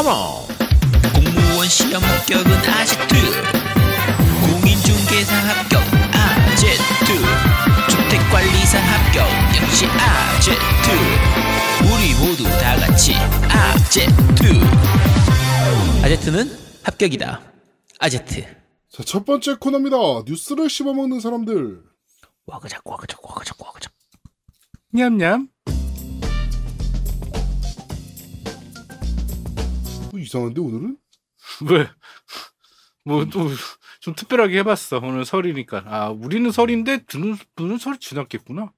컴온 공무원 시험 합격은 아지트 공인중개사 합격 아제트 주택관리사 합격 역시 아제트 우리 모두 다 같이 아제트 아제트는 합격이다. 아제트. 자, 첫 번째 코너입니다. 뉴스를 씹어먹는 사람들. 와그작 와그작 와그작 와그작. 냠냠. 이상한데 오늘은? 왜? 뭐 또 좀 특별하게 해봤어. 오늘 설이니까. 아 우리는 설인데 듣는 분은 설이 지났겠구나.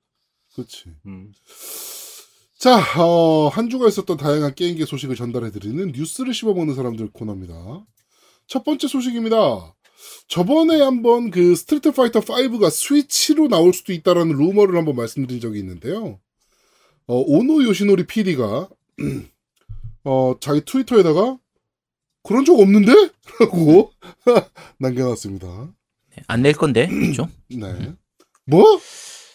그렇지. 음. 자, 어, 한 주가 있었던 다양한 게임계 소식을 전달해드리는 뉴스를 씹어먹는 사람들 코너입니다. 첫 번째 소식입니다. 저번에 한번 그 스트리트 파이터 5가 스위치로 나올 수도 있다라는 루머를 한번 말씀드린 적이 있는데요. 어, 오노 요시노리 PD가 어, 자기 트위터에다가 그런 적 없는데? 라고 남겨놨습니다. 안 낼 건데 그죠 네. 뭐?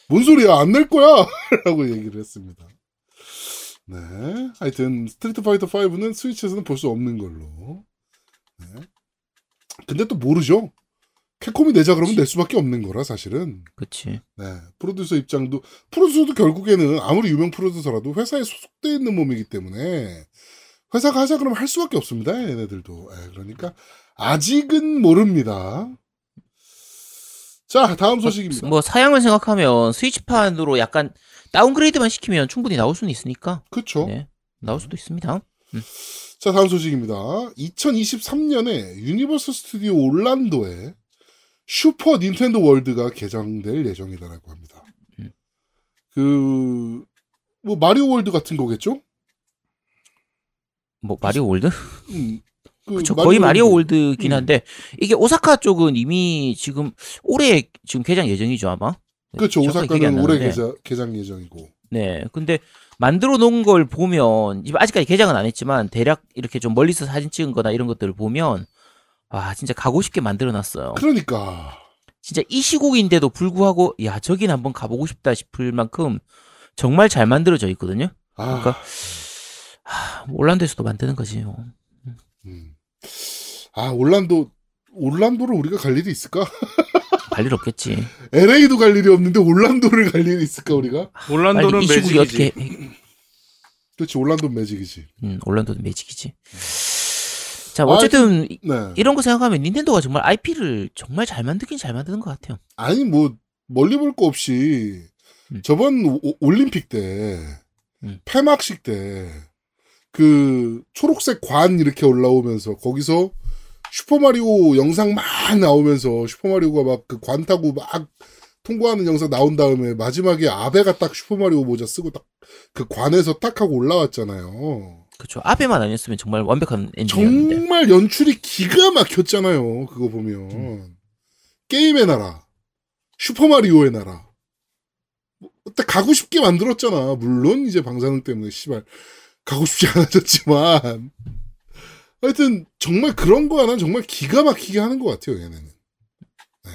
뭔 소리야? 안 낼 거야! 라고 얘기를 했습니다. 네. 하여튼, 스트리트 파이터 5는 스위치에서는 볼 수 없는 걸로. 네. 근데 또 모르죠? 캡콤이 내자 그러면 낼 수밖에 없는 거라, 사실은. 그치 네. 프로듀서 입장도, 프로듀서도 결국에는 아무리 유명 프로듀서라도 회사에 소속돼 있는 몸이기 때문에 회사가 하자 그러면 할 수밖에 없습니다, 얘네들도. 네, 그러니까, 아직은 모릅니다. 자, 다음 소식입니다. 뭐 사양을 생각하면 스위치판으로 약간 downgrade만 시키면 충분히 나올 수는 있으니까 그쵸? 네 나올 수도 있습니다 자, 다음 소식입니다. 2023년에 유니버설 스튜디오 올란도에 슈퍼 닌텐도 월드가 개장될 예정이다라고 합니다. 음. 그, 뭐, 마리오 월드 같은 거겠죠? 뭐 마리오 월드 음, 그 그쵸 거의 마리오 월드긴 한데 이게 오사카 쪽은 이미 지금 올해 지금 개장 예정이죠 아마 그렇죠. 기억이 안 오사카는 올해. 개장, 개장 예정이고. 네 근데 만들어 놓은 걸 보면 아직까지 개장은 안 했지만 대략 이렇게 좀 멀리서 사진 찍은 거나 이런 것들을 보면 와 진짜 가고 싶게 만들어 놨어요 그러니까. 진짜 이 시국인데도 불구하고 야 저긴 한번 가보고 싶다 싶을 만큼 정말 잘 만들어져 있거든요 아, 그러니까 하, 올란도에서도 만드는 거지 뭐. 음. 아, 올란도, 올란도를 우리가 갈 일이 있을까? 갈 일 없겠지 LA도 갈 일이 없는데 올란도를 갈 일이 있을까, 우리가? 올란도는 매직이지. 어떻게 해- 그렇지, 올란도 매직이지. 음, 올란도는 매직이지. 자, 어쨌든 이- 네. 이런 거 생각하면 닌텐도가 정말 IP를 정말 잘 만들긴 잘 만드는 것 같아요. 아니 뭐 멀리 볼 거 없이 음. 저번 오- 올림픽 때 음. 폐막식 때 그 초록색 관 이렇게 올라오면서 거기서 슈퍼마리오 영상 막 나오면서 슈퍼마리오가 막 그 관 타고 막 통과하는 영상 나온 다음에 마지막에 아베가 딱 슈퍼마리오 모자 쓰고 딱 그 관에서 딱 하고 올라왔잖아요. 그렇죠. 아베만 아니었으면 정말 완벽한 엔딩이었는데. 정말 연출이 기가 막혔잖아요. 그거 보면 음. 게임의 나라, 슈퍼마리오의 나라. 뭐, 딱 가고 싶게 만들었잖아. 물론 이제 방사능 때문에 씨발 가고 싶지 않아졌지만 하여튼 정말 그런 거 하나 정말 기가 막히게 하는 것 같아요. 얘네는. 네.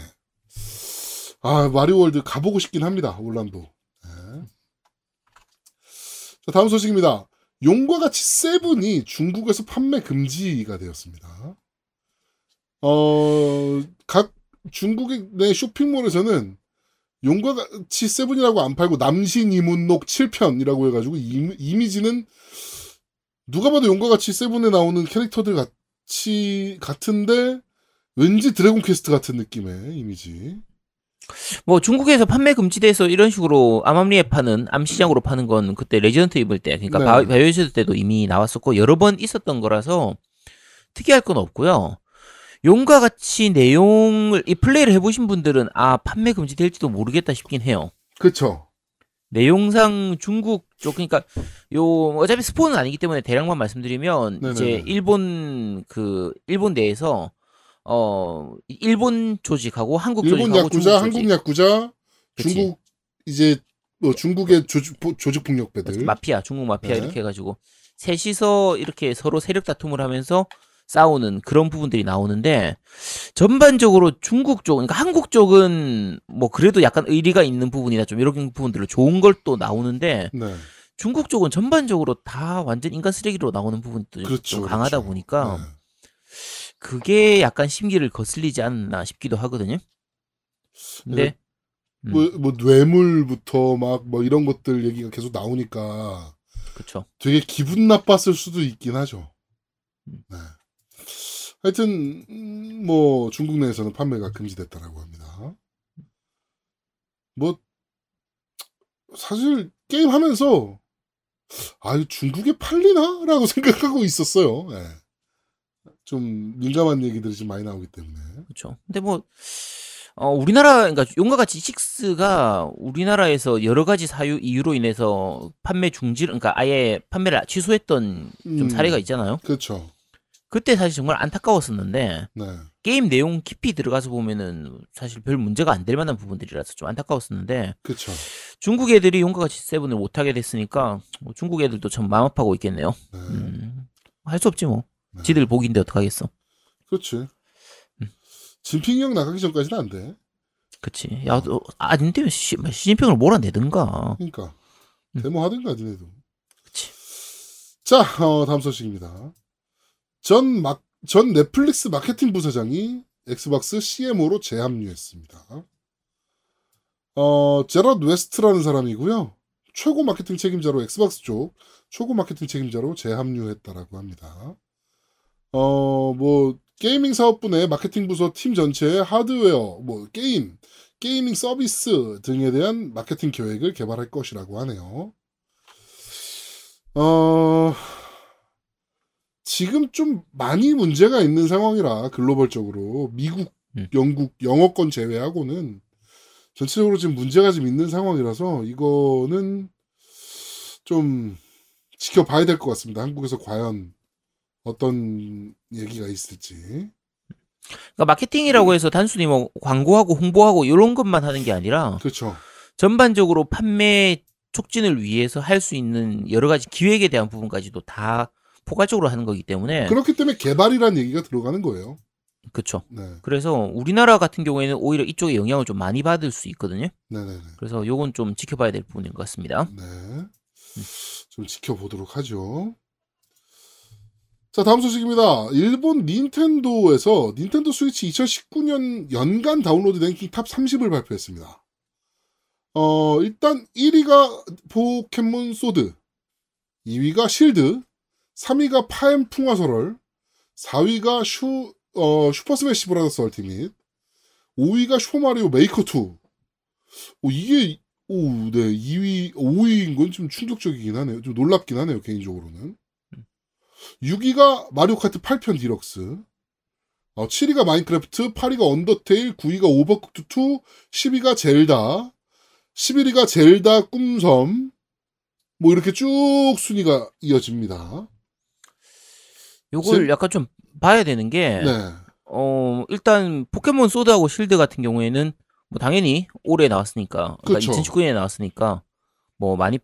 아 마리오 월드 가보고 싶긴 합니다. 올란도. 네. 자 다음 소식입니다. 용과 같이 seven이 중국에서 판매 금지가 되었습니다. 어, 각 중국의 내 쇼핑몰에서는 용과 같이 seven이라고 안 팔고 남신 이문록 7편이라고 해가지고 이, 이미지는 누가 봐도 용과 같이 seven에 나오는 캐릭터들 같이 같은데 왠지 드래곤 퀘스트 같은 느낌의 이미지. 뭐 중국에서 판매 금지돼서 이런 식으로 암암리에 파는 암시장으로 파는 건 그때 레지던트 이블 때 그러니까 네. 바- 바이오시드 때도 이미 나왔었고 여러 번 있었던 거라서 특이할 건 없고요. 용과 같이 내용을 이 플레이를 해보신 분들은 아 판매 금지될지도 모르겠다 싶긴 해요. 그쵸. 내용상 중국 쪽 그러니까 요 어차피 스포는 아니기 때문에 대략만 말씀드리면 네네네. 이제 일본 그 일본 내에서 어 일본 조직하고 한국 일본 조직하고 야쿠자, 중국 한국 조직 야쿠자, 그치. 중국 이제 뭐 중국의 조직, 조직 폭력배들. 마피아 중국 마피아 네. 이렇게 해가지고 셋이서 이렇게 서로 세력 다툼을 하면서 싸우는 그런 부분들이 나오는데 전반적으로 중국 쪽 그러니까 한국 쪽은 뭐 그래도 약간 의리가 있는 부분이나 좀 이런 부분들로 좋은 걸 또 나오는데 네. 중국 쪽은 전반적으로 다 완전 인간 쓰레기로 나오는 부분도 그렇죠. 좀 강하다 그렇죠. 보니까 네. 그게 약간 심기를 거슬리지 않나 싶기도 하거든요. 근데 음. 뭐, 뭐 뇌물부터 막 뭐 이런 것들 얘기가 계속 나오니까 그렇죠. 되게 기분 나빴을 수도 있긴 하죠. 음. 네. 하여튼 음, 뭐 중국 내에서는 판매가 금지됐다라고 합니다. 뭐 사실 게임 하면서 아 중국에 팔리나라고 생각하고 있었어요. 네. 좀 민감한 얘기들이 좀 많이 나오기 때문에. 그렇죠. 근데 뭐 어, 우리나라 그러니까 용과 같이 6가 우리나라에서 여러 가지 사유 이유로 인해서 판매 중지 그러니까 아예 판매를 취소했던 좀 음, 사례가 있잖아요. 그렇죠. 그때 사실 정말 안타까웠었는데 네. 게임 내용 깊이 들어가서 보면은 사실 별 문제가 안 될 만한 부분들이라서 좀 안타까웠었는데 그렇죠. 중국 애들이 용과 같이 세븐을 못 하게 됐으니까 뭐 중국 애들도 참 마음 아파하고 있겠네요. 네. 음, 할 수 없지 뭐. 네. 지들 복인데 어떡하겠어. 그렇지. 음. 진핑이 형 나가기 전까지는 안 돼. 그치. 야, 너, 아, 근데 시, 시진핑을 몰아내든가. 그러니까 음. 데모 하든가 니네도. 그치. 자, 어, 다음 소식입니다. 전 막, 전 넷플릭스 마케팅 부사장이 엑스박스 CMO로 재합류했습니다. 어, 제럿 웨스트라는 사람이고요. 최고 마케팅 책임자로 엑스박스 쪽 최고 마케팅 책임자로 재합류했다라고 합니다. 어, 뭐 게이밍 사업부 내 마케팅 부서 팀 전체의 하드웨어, 뭐 게임, 게이밍 서비스 등에 대한 마케팅 계획을 개발할 것이라고 하네요. 어, 지금 좀 많이 문제가 있는 상황이라 글로벌적으로 미국, 음. 영국, 영어권 제외하고는 전체적으로 지금 문제가 좀 있는 상황이라서 이거는 좀 지켜봐야 될 것 같습니다. 한국에서 과연 어떤 얘기가 있을지. 그러니까 마케팅이라고 해서 단순히 뭐 광고하고 홍보하고 이런 것만 하는 게 아니라 그렇죠. 전반적으로 판매 촉진을 위해서 할 수 있는 여러 가지 기획에 대한 부분까지도 다 포괄적으로 하는 거기 때문에 그렇기 때문에 개발이라는 얘기가 들어가는 거예요. 그렇죠. 네, 그래서 우리나라 같은 경우에는 오히려 이쪽에 영향을 좀 많이 받을 수 있거든요. 네, 네, 그래서 요건 좀 지켜봐야 될 부분인 것 같습니다. 네. 좀 지켜보도록 하죠. 자, 다음 소식입니다. 일본 닌텐도에서 닌텐도 스위치 2019년 연간 다운로드 랭킹 탑 30을 발표했습니다. 어, 일단 1위가 포켓몬 소드, 2위가 실드, 3위가 파엠 풍화설월, 4위가 슈, 어, 슈퍼 스매시 브라더스 얼티밋, 5위가 슈퍼마리오 메이커 2. 오, 이게, 오, 네, 2위, 5위인 건 좀 충격적이긴 하네요. 좀 놀랍긴 하네요, 개인적으로는. 6위가 마리오 카트 8편 디럭스. 어, 7위가 마인크래프트, 8위가 언더테일, 9위가 오버쿡드 2, 10위가 젤다, 11위가 젤다 꿈섬. 뭐 이렇게 쭉 순위가 이어집니다. 요걸 실- 약간 좀 봐야 되는 게 네. 어, 일단 포켓몬 소드하고 실드 같은 경우에는 뭐 당연히 올해 나왔으니까 그러니까 그쵸. 2019년에 나왔으니까 뭐 많이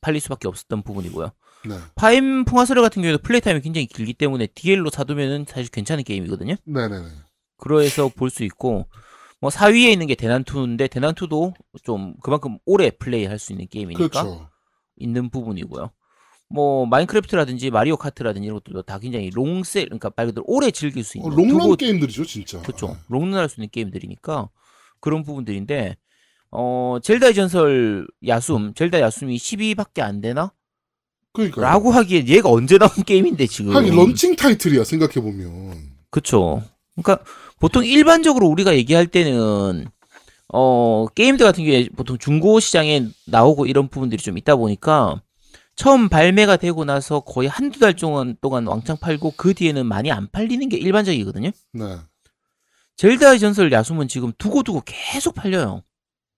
팔릴 수밖에 없었던 부분이고요. 네. 파임 풍화설화 같은 경우에도 플레이 타임이 굉장히 길기 때문에 DL로 사두면은 사실 괜찮은 게임이거든요. 네네네. 그래서 볼 수 있고 뭐 4위에 있는 게 대난투인데 대난투도 좀 그만큼 오래 플레이할 수 있는 게임이니까 그렇죠. 있는 부분이고요. 뭐 마인크래프트라든지 마리오 카트라든지 이런 것들도 다 굉장히 long sell 그러니까 말 그대로 오래 즐길 수 어, 있는 롱런 두고 게임들이죠, 진짜. 그렇죠. 롱런 할 수 있는 게임들이니까 그런 부분들인데 어 젤다의 전설 야숨 젤다 야숨이 10위밖에 안 되나? 그러니까. 라고 하기에 얘가 언제 나온 게임인데 지금 하긴 런칭 타이틀이야, 생각해 보면. 그쵸. 그러니까 보통 일반적으로 우리가 얘기할 때는 어 게임들 같은 경우에 보통 중고 시장에 나오고 이런 부분들이 좀 있다 보니까 처음 발매가 되고 나서 거의 한두 달 동안 동안 왕창 팔고 그 뒤에는 많이 안 팔리는 게 일반적이거든요. 네. 젤다의 전설 야숨은 지금 두고두고 계속 팔려요.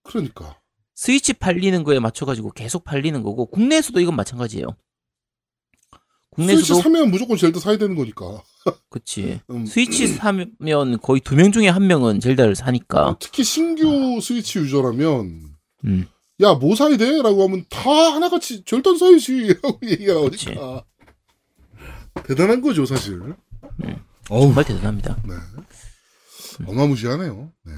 그러니까. 스위치 팔리는 거에 맞춰가지고 계속 팔리는 거고 국내에서도 이건 마찬가지예요. 스위치 국내에서도 사면 무조건 젤다 사야 되는 거니까. 그치. 음. 스위치 사면 거의 두 명 중에 한 명은 젤다를 사니까. 어, 특히 신규 스위치 유저라면 음. 야 뭐 사야 돼? 라고 하면 다 하나같이 절단 사야지 라고 얘기가 나오니까 대단한 거죠 사실 어우 정말 대단합니다. 네. 어마무시하네요 네.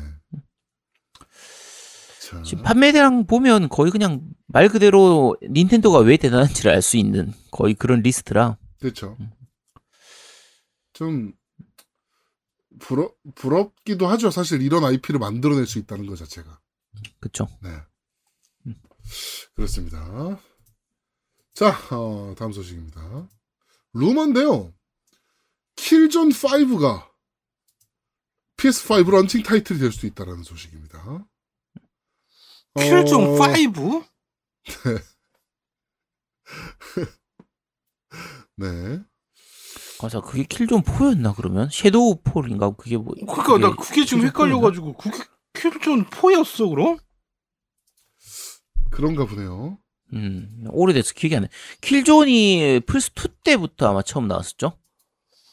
자, 지금 판매량 보면 거의 그냥 말 그대로 닌텐도가 왜 대단한지를 알 수 있는 거의 그런 리스트라. 그렇죠. 음. 좀 부럽 부럽기도 하죠. 사실 이런 IP를 만들어낼 수 있다는 것 자체가. 그쵸. 네. 음. 그렇습니다. 자, 어, 다음 소식입니다. 루머인데요. 킬존 5가 PS5 launching 타이틀이 될 수도 있다라는 소식입니다. 킬존 어, 5? 네. 맞아, 그게 킬존 4였나 그러면? 섀도우 폴인가 그게 뭐? 그러니까 나 그게 지금 킬존 헷갈려가지고 그게 킬존 4였어 그럼? 그런가 보네요. 음, 오래돼서 기억이 안 나. 킬존이 플스 2 때부터 아마 처음 나왔었죠?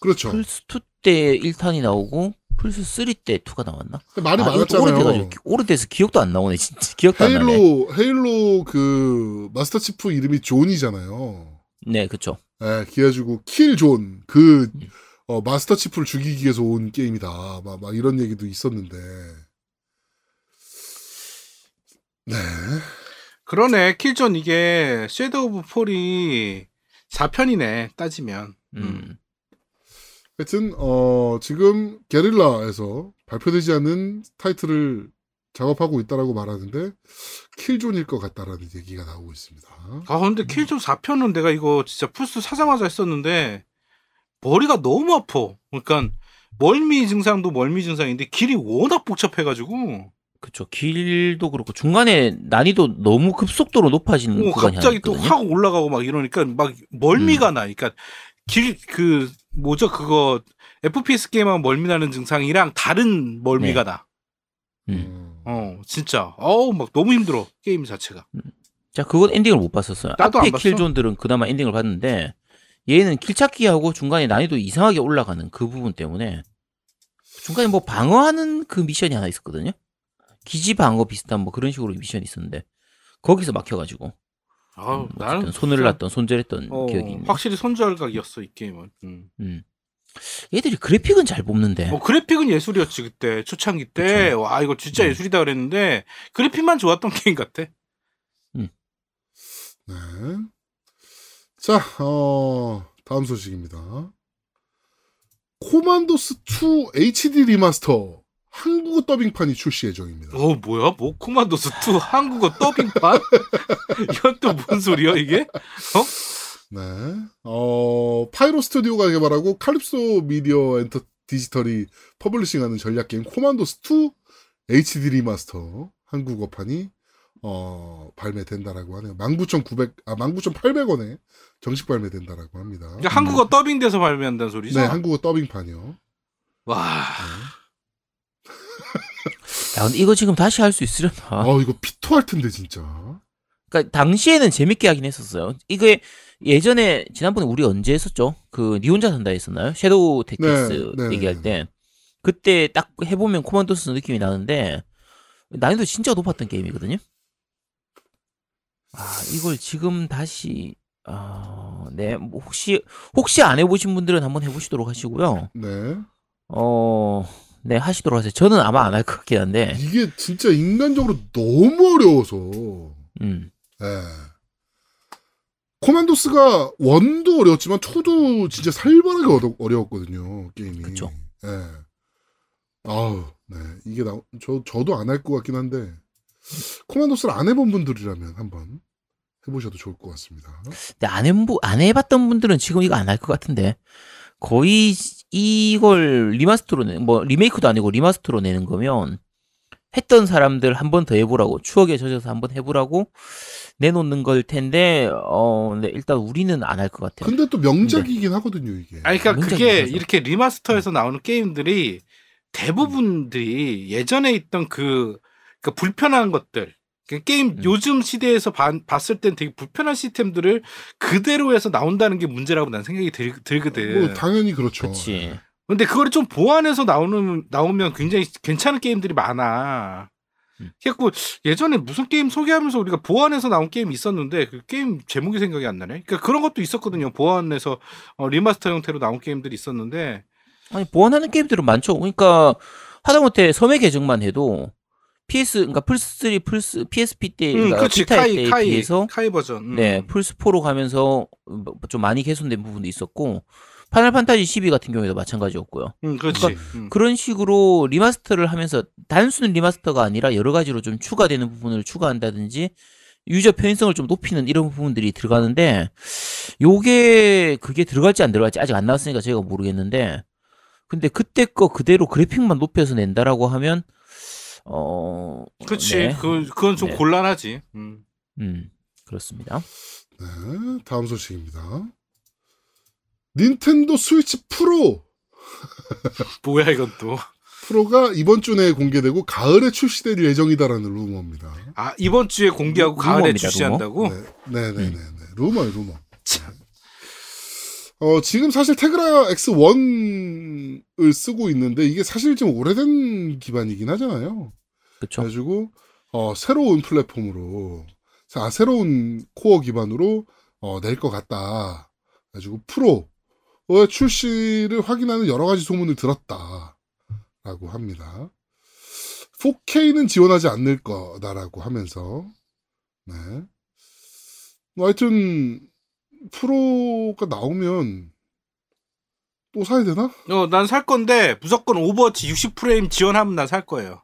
그렇죠. 플스 2 때 1탄이 나오고 플스 3 때 2가 나왔나? 말이 아, 많았잖아요. 오래돼가지고 기- 오래돼서 기억도 안 나오네 진짜. 기억도 안 나네. 헤일로 헤일로 그 마스터 치프 이름이 존이잖아요. 네, 그쵸. 예, 그래가지고 킬존 그 음. 어, 마스터 치프를 죽이기 위해서 온 게임이다. 막, 막 이런 얘기도 있었는데. 네. 그러네. 킬존 이게 섀도우 오브 폴이 4편이네 따지면. 음. 하여튼 어 지금 게릴라에서 발표되지 않은 타이틀을 작업하고 있다라고 말하는데 킬존일 것 같다라는 얘기가 나오고 있습니다. 아 근데 킬존 4편은 내가 이거 진짜 플스 사자마자 했었는데 머리가 너무 아파. 그러니까 멀미 증상도 멀미 증상인데 길이 워낙 복잡해가지고 그쵸. 길도 그렇고 중간에 난이도 너무 급속도로 높아지는 어, 구간이 갑자기 또. 확 올라가고 막 이러니까 막 멀미가 나. 그러니까 길 그 뭐죠 그거 FPS 게임하면 멀미 나는 증상이랑 다른 멀미가 나. 음. 음. 어 진짜 어우 막 너무 힘들어 게임 자체가. 자, 그건 엔딩을 못 봤었어요. 나도 앞에 안 봤어. 킬존들은 그나마 엔딩을 봤는데 얘는 길 찾기하고 중간에 난이도 이상하게 올라가는 그 부분 때문에 중간에 뭐 방어하는 그 미션이 하나 있었거든요. 기지 방어 비슷한 뭐 그런 식으로 미션이 있었는데 거기서 막혀가지고 아우 음, 나는 어쨌든 손을 진짜, 놨던 손절했던 어, 기억이 있네. 확실히 손절각이었어 이 게임은. 음. 음. 얘들이 그래픽은 잘 뽑는데 어, 그래픽은 예술이었지 그때 초창기 때. 그쵸. 와 이거 진짜 음. 예술이다 그랬는데 그래픽만 좋았던 게임 같아. 네. 자, 어, 다음 소식입니다. 코만도스 2 HD remaster 한국어 더빙판이 출시 예정입니다. 어 뭐야 뭐 코만도스 2 한국어 더빙판? 이건 또뭔 소리야 이게? 네. 어, 파이로 스튜디오가 개발하고 칼립소 미디어 엔터 디지털이 publishing하는 전략 게임 코만도스 2 HD remaster 한국어판이 어, 발매된다라고 하네요. 19,900, 아, 19,800원에 정식 발매된다라고 합니다. 그러니까 한국어 더빙돼서 발매한다는 소리죠? 네, 한국어 더빙판이요. 와. 야, 근데 이거 지금 다시 할 수 있으려나? 아, 이거 피토할 텐데, 진짜. 그러니까 당시에는 재밌게 하긴 했었어요. 이게 예전에 지난번에 우리 언제 했었죠? 그 니 혼자 산다 했었나요? 섀도우 택티스 네, 네, 얘기할 네. 때 그때 딱 해보면 코만도스 느낌이 나는데 난이도 진짜 높았던 게임이거든요. 아 이걸 지금 다시 아, 네, 뭐 혹시 혹시 안 해보신 분들은 한번 해보시도록 하시고요. 네. 어, 네 하시도록 하세요. 저는 아마 안 할 것 같긴 한데, 이게 진짜 인간적으로 너무 어려워서. 음, 예. 코만도스가 원도 어려웠지만 투도 진짜 살벌하게 어려, 어려웠거든요 게임이. 그쵸. 예. 아우, 네 이게 나, 저 저도 안 할 것 같긴 한데 코만도스를 안 해본 분들이라면 한번 해보셔도 좋을 것 같습니다. 근데 안 해보 안 해봤던 분들은 지금 이거 안 할 것 같은데 거의 이걸 remaster로 내, 뭐 리메이크도 아니고 remaster로 내는 거면 했던 사람들 한 번 더 해보라고 추억에 젖어서 한 번 해보라고 내놓는 걸 텐데 어 근데 일단 우리는 안 할 것 같아요. 근데 또 명작이긴 하거든요 이게. 아니 그러니까 그게 하죠. 이렇게 remaster에서 나오는 게임들이 대부분들이 예전에 있던 그 그러니까 불편한 것들 그 게임 음. 요즘 시대에서 봐- 봤을 땐 되게 불편한 시스템들을 그대로 해서 나온다는 게 문제라고 난 생각이 들, 들거든. 뭐 당연히 그렇죠. 그렇지. 근데 그거를 좀 보완해서 나오는 나오면 굉장히 괜찮은 게임들이 많아. 음. 그래갖고 예전에 무슨 게임 소개하면서 우리가 보완해서 나온 게임이 있었는데 그 게임 제목이 생각이 안 나네. 그러니까 그런 것도 있었거든요. 보완해서 어, remaster 형태로 나온 게임들이 있었는데 아니 보완하는 게임들은 많죠. 그러니까 하다못해 섬의 궤적만 해도 PS 그러니까 플스 3 플스 PSP 때 응, 그러니까 그렇지. 비타 카이 때에 카이 비해서 카이 버전. 음. 네 플스 4로 가면서 뭐좀 많이 개선된 부분도 있었고 파이널 판타지 12 같은 경우에도 마찬가지였고요. 음, 그렇지. 그러니까 음. 그런 식으로 remaster를 하면서 단순 remaster가 아니라 여러 가지로 좀 추가되는 부분을 추가한다든지 유저 편의성을 좀 높이는 이런 부분들이 들어가는데 요게 그게 들어갈지 안 들어갈지 아직 안 나왔으니까 저희가 모르겠는데 근데 그때 거 그대로 그래픽만 높여서 낸다라고 하면 어 그렇지. 네. 그 그건 좀 네. 곤란하지. 음. 음 그렇습니다. 네, 다음 소식입니다. 닌텐도 스위치 프로 뭐야 이건 또. 프로가 이번 주 내에 공개되고 가을에 출시될 예정이다라는 루머입니다. 아 이번 주에 공개하고 루- 가을에 루머입니다, 출시한다고? 네, 네, 네, 네, 음. 네. 루머요, 루머. 참. 어, 지금 사실 테그라 X1을 쓰고 있는데 이게 사실 좀 오래된 기반이긴 하잖아요. 그렇죠. 그래가지고 어, 새로운 플랫폼으로 아, 새로운 코어 기반으로 어, 낼 것 같다. 그래가지고 프로의 출시를 확인하는 여러 가지 소문을 들었다라고 합니다. 4K는 지원하지 않을 거다라고 하면서 네. 뭐 하여튼 프로가 나오면 또 사야 되나? 어, 난 살 건데 무조건 오버워치 60프레임 지원하면 난 살 거예요.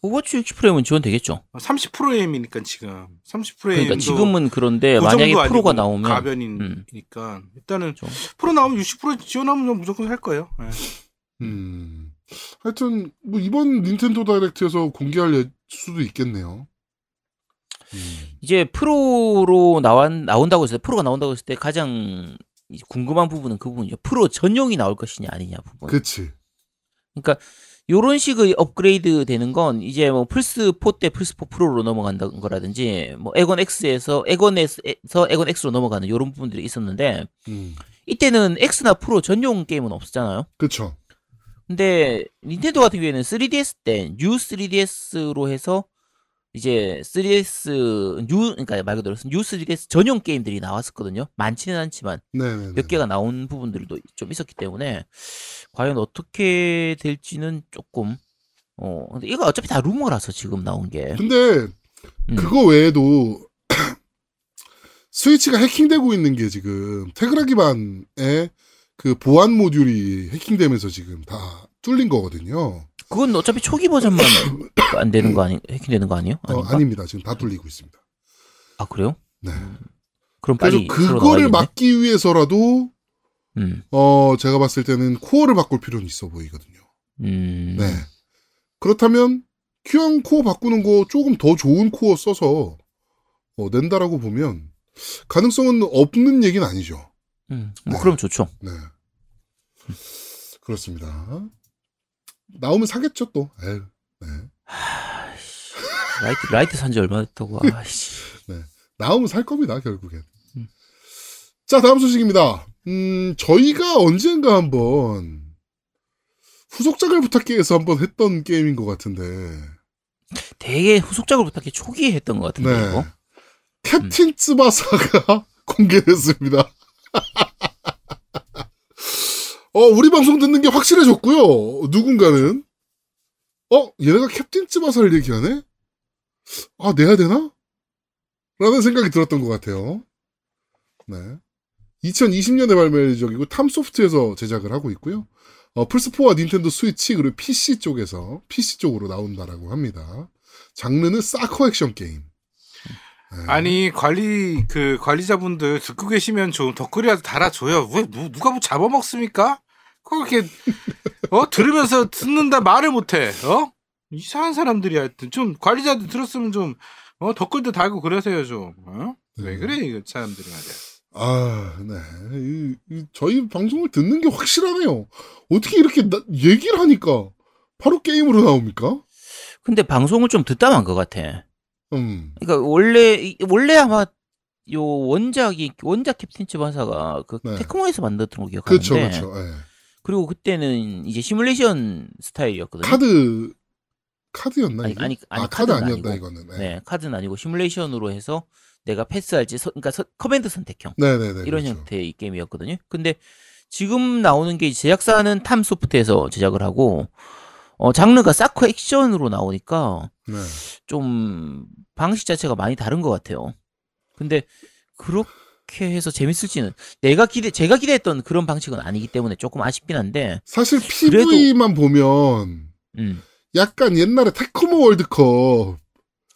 오버워치 60프레임은 지원되겠죠. 30프레임이니까 지금 30프레임. 그러니까 지금은 그런데 그 만약에 프로가 나오면 음. 가변이니까 일단은 좀. 프로 나오면 60% 지원하면 난 무조건 살 거예요. 예. 음. 하여튼 뭐 이번 닌텐도 다이렉트에서 공개할 예- 수도 있겠네요. 음. 이제 프로로 나와, 나온다고 했을 때 프로가 나온다고 했을 때 가장 궁금한 부분은 그 부분이죠. 프로 전용이 나올 것이냐 아니냐 부분. 그치. 그러니까 요런 식의 업그레이드 되는 건 이제 뭐 플스 4 때 플스 4 프로로 넘어간다는 거라든지 뭐 엑원 X에서 엑원에서 엑원 X로 넘어가는 요런 부분들이 있었는데 음. 이때는 X나 프로 전용 게임은 없었잖아요. 그쵸. 근데 닌텐도 같은 경우에는 3DS 때 뉴 3DS로 해서 이제 3DS 뉴 그러니까 말 그대로 뉴 3DS 전용 게임들이 나왔었거든요. 많지는 않지만 네네. 몇 개가 나온 부분들도 좀 있었기 때문에 과연 어떻게 될지는 조금 어 근데 이거 어차피 다 루머라서 지금 나온 게 근데 음. 그거 외에도 스위치가 해킹되고 있는 게 지금 테그라 기반의 그 보안 모듈이 해킹되면서 지금 다 뚫린 거거든요. 그건 어차피 초기 버전만 안 되는 거 아니 해킹되는 거 아니에요? 어? 아닙니다. 지금 다 뚫리고 있습니다. 아 그래요? 네. 그럼 그래서 빨리 그거를. 막기 위해서라도 음. 어 제가 봤을 때는 코어를 바꿀 필요는 있어 보이거든요. 음. 네. 그렇다면 구형 코어 바꾸는 거 조금 더 좋은 코어 써서 어, 낸다라고 보면 가능성은 없는 얘기는 아니죠. 음. 뭐 네. 그럼 좋죠. 네. 그렇습니다. 나오면 사겠죠 또. 에휴, 네. 라이트 라이트 산지 얼마 됐다고. 아씨. 나오면 살 겁니다 결국엔. 음. 자 다음 소식입니다. 음 저희가 언젠가 한번 후속작을 부탁해서 한번 했던 게임인 것 같은데. 되게 후속작을 부탁해 초기에 했던 것 같은데 네. 이거. 캡틴 츠바사가 공개됐습니다. 어, 우리 방송 듣는 게 확실해졌고요. 누군가는 어, 얘네가 캡틴 츠바사를 얘기하네? 아, 내야 되나? 라는 생각이 들었던 것 같아요. 네. 2020년에 발매 예정이고 탐소프트에서 제작을 하고 있고요. 어, 플스4와 닌텐도 스위치 그리고 PC 쪽에서 PC 쪽으로 나온다라고 합니다. 장르는 사커 액션 게임. 네. 아니 관리 그 관리자분들 듣고 계시면 좀 댓글이라도 달아줘요. 왜 누, 누가 뭐 잡아먹습니까? 그렇게 어 들으면서 듣는다 말을 못해. 어 이상한 사람들이 하여튼 좀 관리자들 들었으면 좀어 댓글도 달고 그러세요 좀. 어? 왜 네. 그래 이거 사람들이 말이야. 아, 네. 이- 이 저희 방송을 듣는 게 확실하네요. 어떻게 이렇게 나- 얘기를 하니까 바로 게임으로 나옵니까? 근데 방송을 좀 듣다 만것 같아. 음, 그러니까 원래 이- 원래 아마 요 원작이 원작 캡틴 츠바사가 그 네. 테크모에서 만들었던 거 기억하는데 그렇죠, 그렇죠. 예. 그리고 그때는 이제 시뮬레이션 스타일이었거든요. 카드 카드였나 아니, 이게? 아니, 아니, 아, 카드 아니었다 아니고. 이거는. 네, 네, 카드는 아니고 시뮬레이션으로 해서 내가 패스할지 서, 그러니까 서- 커맨드 선택형 네, 네, 네. 이런 그렇죠. 형태의 게임이었거든요. 근데 지금 나오는 게 제작사는 탐 소프트에서 제작을 하고 어, 장르가 사커 액션으로 나오니까 네. 좀 방식 자체가 많이 다른 것 같아요. 근데 그렇게 해서 재밌을지는 내가 기대 제가 기대했던 그런 방식은 아니기 때문에 조금 아쉽긴 한데 사실 PV만 보면 음 약간 옛날에 테크모 월드컵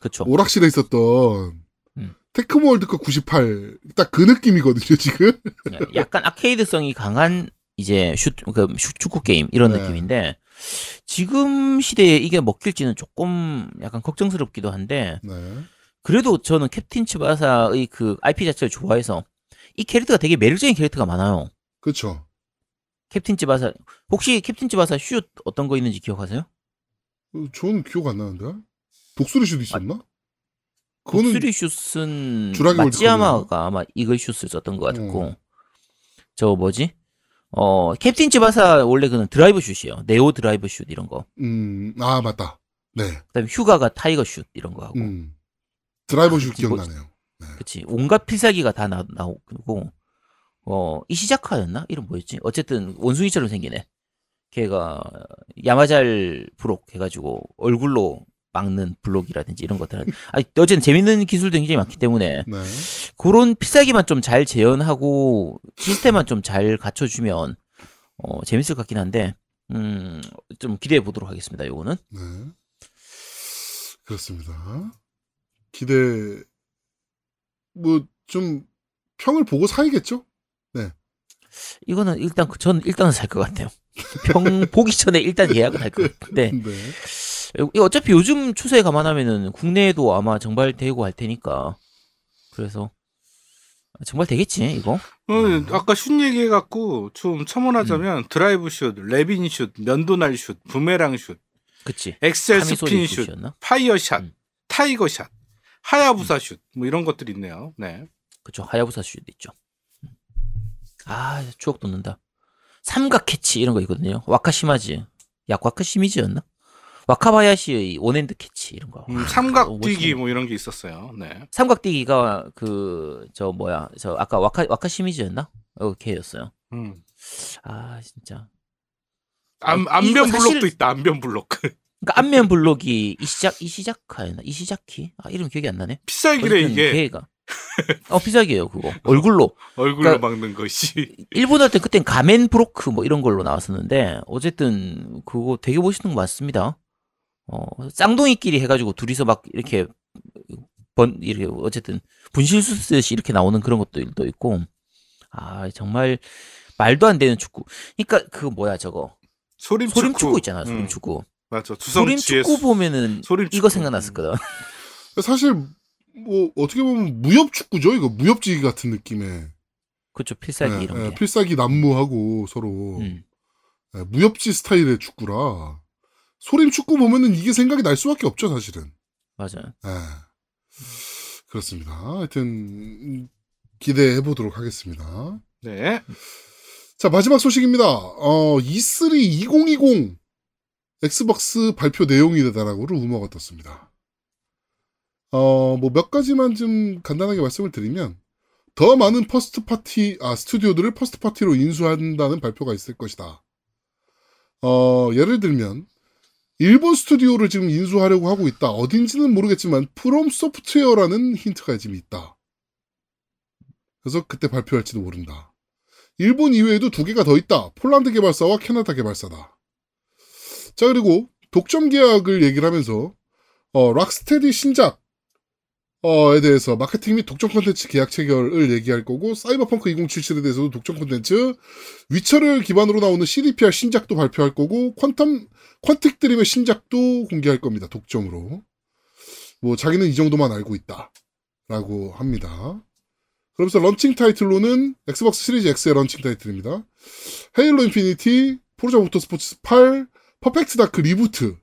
그쵸 오락실에 있었던 음. 테크모 월드컵 98 딱 그 느낌이거든요 지금. 네, 약간 아케이드성이 강한 이제 슛, 그 슛- 축구 게임 이런 네. 느낌인데 지금 시대에 이게 먹힐지는 조금 약간 걱정스럽기도 한데 네. 그래도 저는 캡틴 츠바사의 그 IP 자체를 좋아해서 이 캐릭터가 되게 매력적인 캐릭터가 많아요. 그렇죠. 캡틴 츠바사 혹시 캡틴 츠바사 슛 어떤 거 있는지 기억하세요? 어, 저는 기억 안 나는데 독수리 슛 있었나? 그거는 독수리 슛은 주라기 마츠야마가 아마 eagle 슛을 썼던 것 같고 어. 저 뭐지? 어 캡틴 츠바사 원래 그는 드라이브 슛이에요. neo 드라이브 슛 이런 거. 음, 아 맞다. 네. 그다음에 휴가가 tiger 슛 이런 거 하고. 음. 드라이브 슛 뭐- 기억나네요. 그치. 온갖 필살기가 다 나, 나오고, 어, 이시자카였나? 이름 뭐였지? 어쨌든 원숭이처럼 생기네. 걔가 야마잘 블록 해가지고 얼굴로 막는 블록이라든지 이런 것들. 아니, 어쨌든 재밌는 기술도 굉장히 많기 때문에 네. 그런 필살기만 좀 잘 재현하고 시스템만 좀 잘 갖춰주면 어, 재밌을 것 같긴 한데, 음, 좀 기대해 보도록 하겠습니다, 요거는. 네. 그렇습니다. 기대 뭐 좀 평을 보고 사야겠죠? 이거는 일단, 그- 저는 일단은 살 것 같아요. 평 보기 전에 일단 예약을 할 것 같은데, 네. 이 어차피 요즘 추세 감안하면은 국내에도 아마 정발되고 할 테니까. 그래서 정말 되겠지 이거. 어, 아까 슛 얘기해갖고 좀 첨언하자면 음. 드라이브 슛, 레빈 슛, 면도날 슛, 부메랑 슛, 그치. accel spin 슛? fire shot, 음. tiger shot, 하야부사 슛, 뭐 이런 것들이 있네요. 네. 그쵸. 하야부사 슛도 있죠. 아 추억 돋는다. 삼각 캐치 이런 거 있거든요. 와카시마지, 약 와카시미지였나? 와카바야시의 one hand 캐치 이런 거. 음, 아, 삼각뛰기. 뭐 이런 게 있었어요. 네. 삼각뛰기가 그 저 뭐야 저 아까 와카 와카시미지였나? 어 걔였어요. 음. 아 진짜. 안, 안변 사실- 블록도 있다. 안변 블록. 그러니까 안면 블록이 이시작 이시자카였나 이시자키 아 이름 기억이 안 나네. 어쨌든 이게 걔가 어 비싸게요 그거 얼굴로 얼굴로 그러니까- 막는 것이. 일본 할 때 그땐 가멘 브로크 뭐 이런 걸로 나왔었는데 어쨌든 그거 되게 멋있는 거 맞습니다. 어 쌍둥이끼리 해가지고 둘이서 막 이렇게 번 이렇게 어쨌든 분실수 쓰듯이 이렇게 나오는 그런 것도 있고 아 정말 말도 안 되는 축구. 그러니까 그 뭐야 저거 소림, 소림 축구. 축구 있잖아 소림 음, 축구. 맞아. 두성 소림 축구 보면은 소림 이거 축구. 생각났었거든. 사실 뭐 어떻게 보면 무협 축구죠. 이거 무협지기 같은 느낌의 그쵸 필살기 네, 이런 네, 게. 필살기 난무하고 서로 음. 네, 무협지 스타일의 축구라 소림 축구 보면은 이게 생각이 날 수밖에 없죠 사실은. 맞아요. 네. 그렇습니다. 하여튼 기대해 보도록 하겠습니다. 네. 자 마지막 소식입니다. 어, E3 2020 엑스박스 발표 내용이다라고 루머가 떴습니다. 어, 뭐 몇 가지만 좀 간단하게 말씀을 드리면 더 많은 first party 아 스튜디오들을 first party로 인수한다는 발표가 있을 것이다. 어, 예를 들면 일본 스튜디오를 지금 인수하려고 하고 있다. 어딘지는 모르겠지만 프롬 소프트웨어라는 힌트가 지금 있다. 그래서 그때 발표할지도 모른다. 일본 이외에도 두 개가 더 있다. 폴란드 개발사와 캐나다 개발사다. 자, 그리고 독점 계약을 얘기를 하면서, 어, 락스테디 신작, 어,에 대해서 마케팅 및 독점 콘텐츠 계약 체결을 얘기할 거고, 사이버펑크 2077에 대해서도 독점 콘텐츠, 위쳐를 기반으로 나오는 CDPR 신작도 발표할 거고, 퀀텀, 퀀틱 드림의 신작도 공개할 겁니다. 독점으로. 뭐, 자기는 이 정도만 알고 있다. 라고 합니다. 그러면서 런칭 타이틀로는 엑스박스 시리즈 X의 런칭 타이틀입니다. 헤일로 인피니티, 포르자 모터스포츠 8, 퍼펙트 다크 reboot